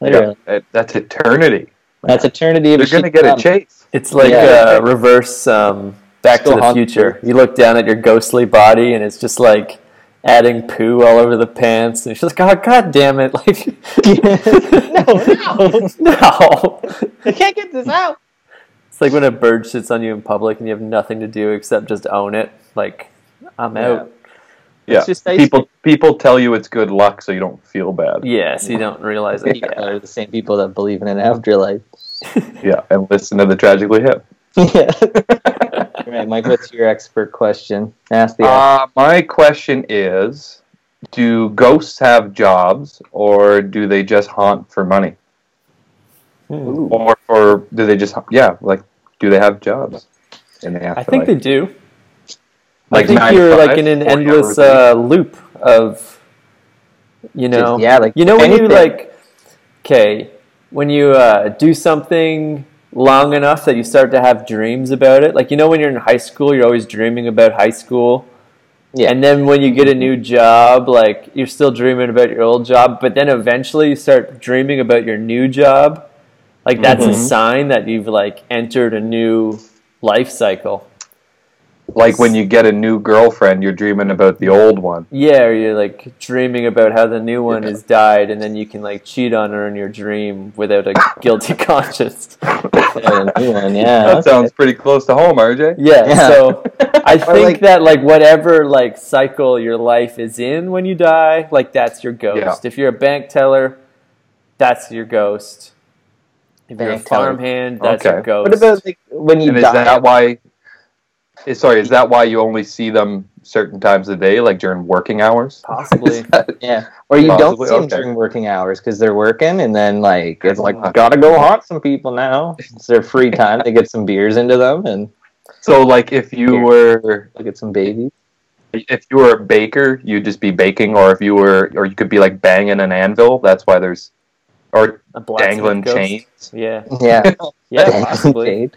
literally Yeah, that's eternity. That's eternity of They're gonna shitty get a chase. It's like Yeah. uh, reverse um, Back Still to the haunted Future. You look down at your ghostly body and it's just like adding poo all over the pants, and it's like, God, God damn it! Like, no no no. I can't get this out It's like when a bird shits on you in public and you have nothing to do except just own it. Like, I'm Yeah. out. Yeah, It's just nice people people tell you it's good luck, so you don't feel bad. Yes, you don't realize that yeah. Yeah. they're the same people that believe in an afterlife Yeah, and listen to the tragically hip. yeah All right Mike what's your expert question ask the Uh, my question is: Do ghosts have jobs, or do they just haunt for money, Hmm. or or do they just yeah like do they have jobs in the I think they do. Like I think you're 95, like in an endless uh, loop of, you know, yeah, like you know when you anything. like, okay, when you uh, do something long enough that you start to have dreams about it. Like you know when you're in high school, you're always dreaming about high school. Yeah. And then when you get a new job, like you're still dreaming about your old job, but then eventually you start dreaming about your new job. Like that's a Mhm. sign that you've like entered a new life cycle. Like when you get a new girlfriend, you're dreaming about the old one. Yeah, or you're like dreaming about how the new one Yeah. has died, and then you can like cheat on her in your dream without a guilty conscience. Yeah, one, yeah. That okay. sounds pretty close to home, RJ. Yeah, Yeah. so I think like- that like whatever like cycle your life is in when you die, like that's your ghost. Yeah. If you're a bank teller, that's your ghost. If you're a Bank teller. farmhand, that's Okay. your ghost. What about like when you And is that why? Is- Sorry, is that why you only see them certain times of day, like during working hours? possibly? That- Yeah, or you Possibly, don't see them okay. during working hours because they're working, and then like it's like uh-huh. gotta go haunt some people now. It's their free time to get some beers into them and so, like, if you were look at some babies. if you were a baker, you'd just be baking, or if you were, or you could be like banging an anvil. That's why there's, or A blacksmith dangling ghost? chains. Yeah, Yeah, yeah, possibly.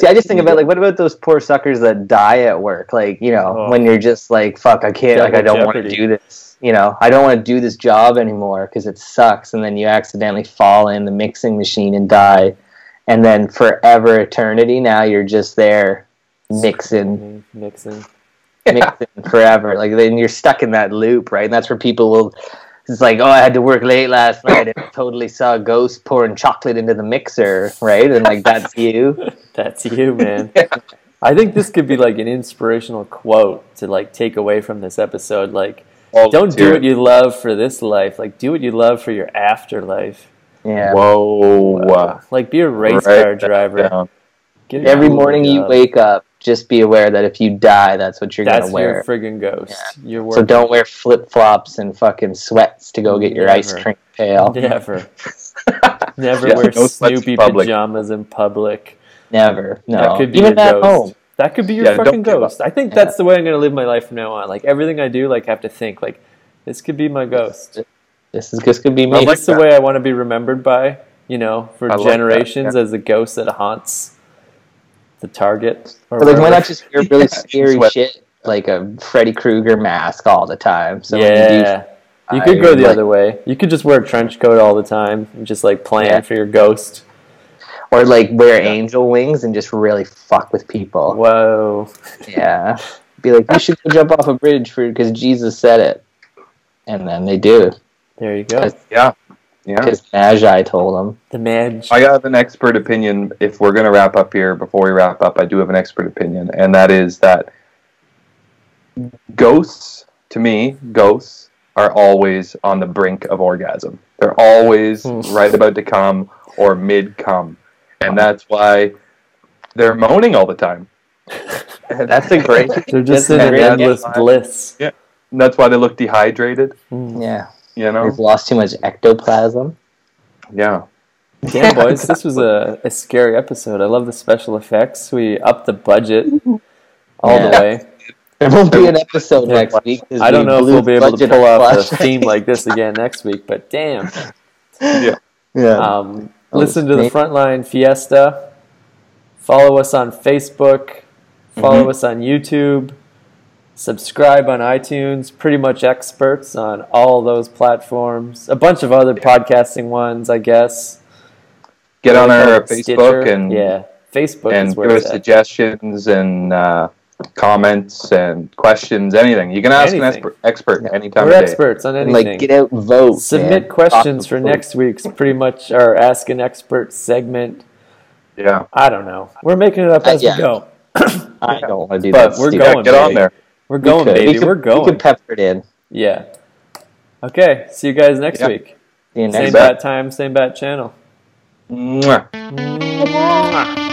See, I just think about like, what about those poor suckers that die at work? Like, you know, Oh. when you're just like, fuck, I can't, like, I don't want to do this. You know, I don't want to do this job anymore because it sucks. And then you accidentally fall in the mixing machine and die. And then forever eternity, now you're just there mixing, mm-hmm. mixing. mixing forever. Like, then you're stuck in that loop, right? And that's where people will. It's like, oh, I had to work late last night and I totally saw a ghost pouring chocolate into the mixer, right? And like, that's you. That's you, man. I think this could be like an inspirational quote to like take away from this episode. Like, Well, don't do what you love for this life. Like, do what you love for your afterlife. Yeah. Whoa! Like, be a race Write car driver. down. Get Every cool morning you job. wake up, just be aware that if you die, that's what you're That's gonna wear. That's your wear. friggin' ghost. You're So don't wear flip flops and fucking sweats to go get your ice cream pail. Never. Never Yeah, wear no sweats in Snoopy pajamas in public. Never. No. That could be Even your at ghost. home. That could be your Yeah, fucking ghost. I think Yeah. that's the way I'm gonna live my life from now on. Like everything I do, like I have to think like this could be my ghost. This is this could be me. like That's the way I want to be remembered by. You know, for I like that, generations yeah. as a ghost that haunts the target. Or but like, why not just wear really scary Sweat. shit like a Freddy Krueger mask all the time? So when you do, yeah. You I could go the like- other way. You could just wear a trench coat all the time and just like plan Yeah. for your ghost. or like wear angel wings and just really fuck with people. Whoa. Yeah. Be like, you should go jump off a bridge for because Jesus said it, and then they do There you go. Yeah, yeah. because Magi told them. The man. I have an expert opinion. If we're going to wrap up here, before we wrap up, I do have an expert opinion, and that is that ghosts, to me, ghosts are always on the brink of orgasm. They're always Hmm. right about to come or mid come, and that's why they're moaning all the time. That's a great. They're just in an endless idea. bliss. And that's why they look dehydrated. Mm. Yeah, You know? they've lost too much ectoplasm. Yeah. Damn, boys, this was a, a scary episode. I love the special effects. We upped the budget all the way. There won't be an episode Yeah. next week. I don't we know if we'll be able to pull off a theme like this again next week, but damn. Yeah. Yeah. Um, listen to the. Frontline Fiesta. Follow us on Facebook. Follow Mhm. us on YouTube. Subscribe on iTunes. Pretty much experts on all those platforms. A bunch of other podcasting ones, I guess. Get on our Stitcher. Facebook and yeah, Facebook and is give where us at. suggestions and uh, comments and questions, anything. You can ask an Anything. expert, expert Yeah. anytime We're of day. experts on And, anything. like get out and vote. Submit man. questions for to next week's pretty much our Ask an Expert segment. Yeah, I don't know. We're making it up Uh, as yeah. we go. I don't want to do But that. we're Steve. going, yeah get on there. We're going, could. baby. We could, We're going. We could pepper it in. Yeah. Okay. See you guys next Yeah. week. See you Same next bet. bat time, same bat channel. Mwah. Mwah.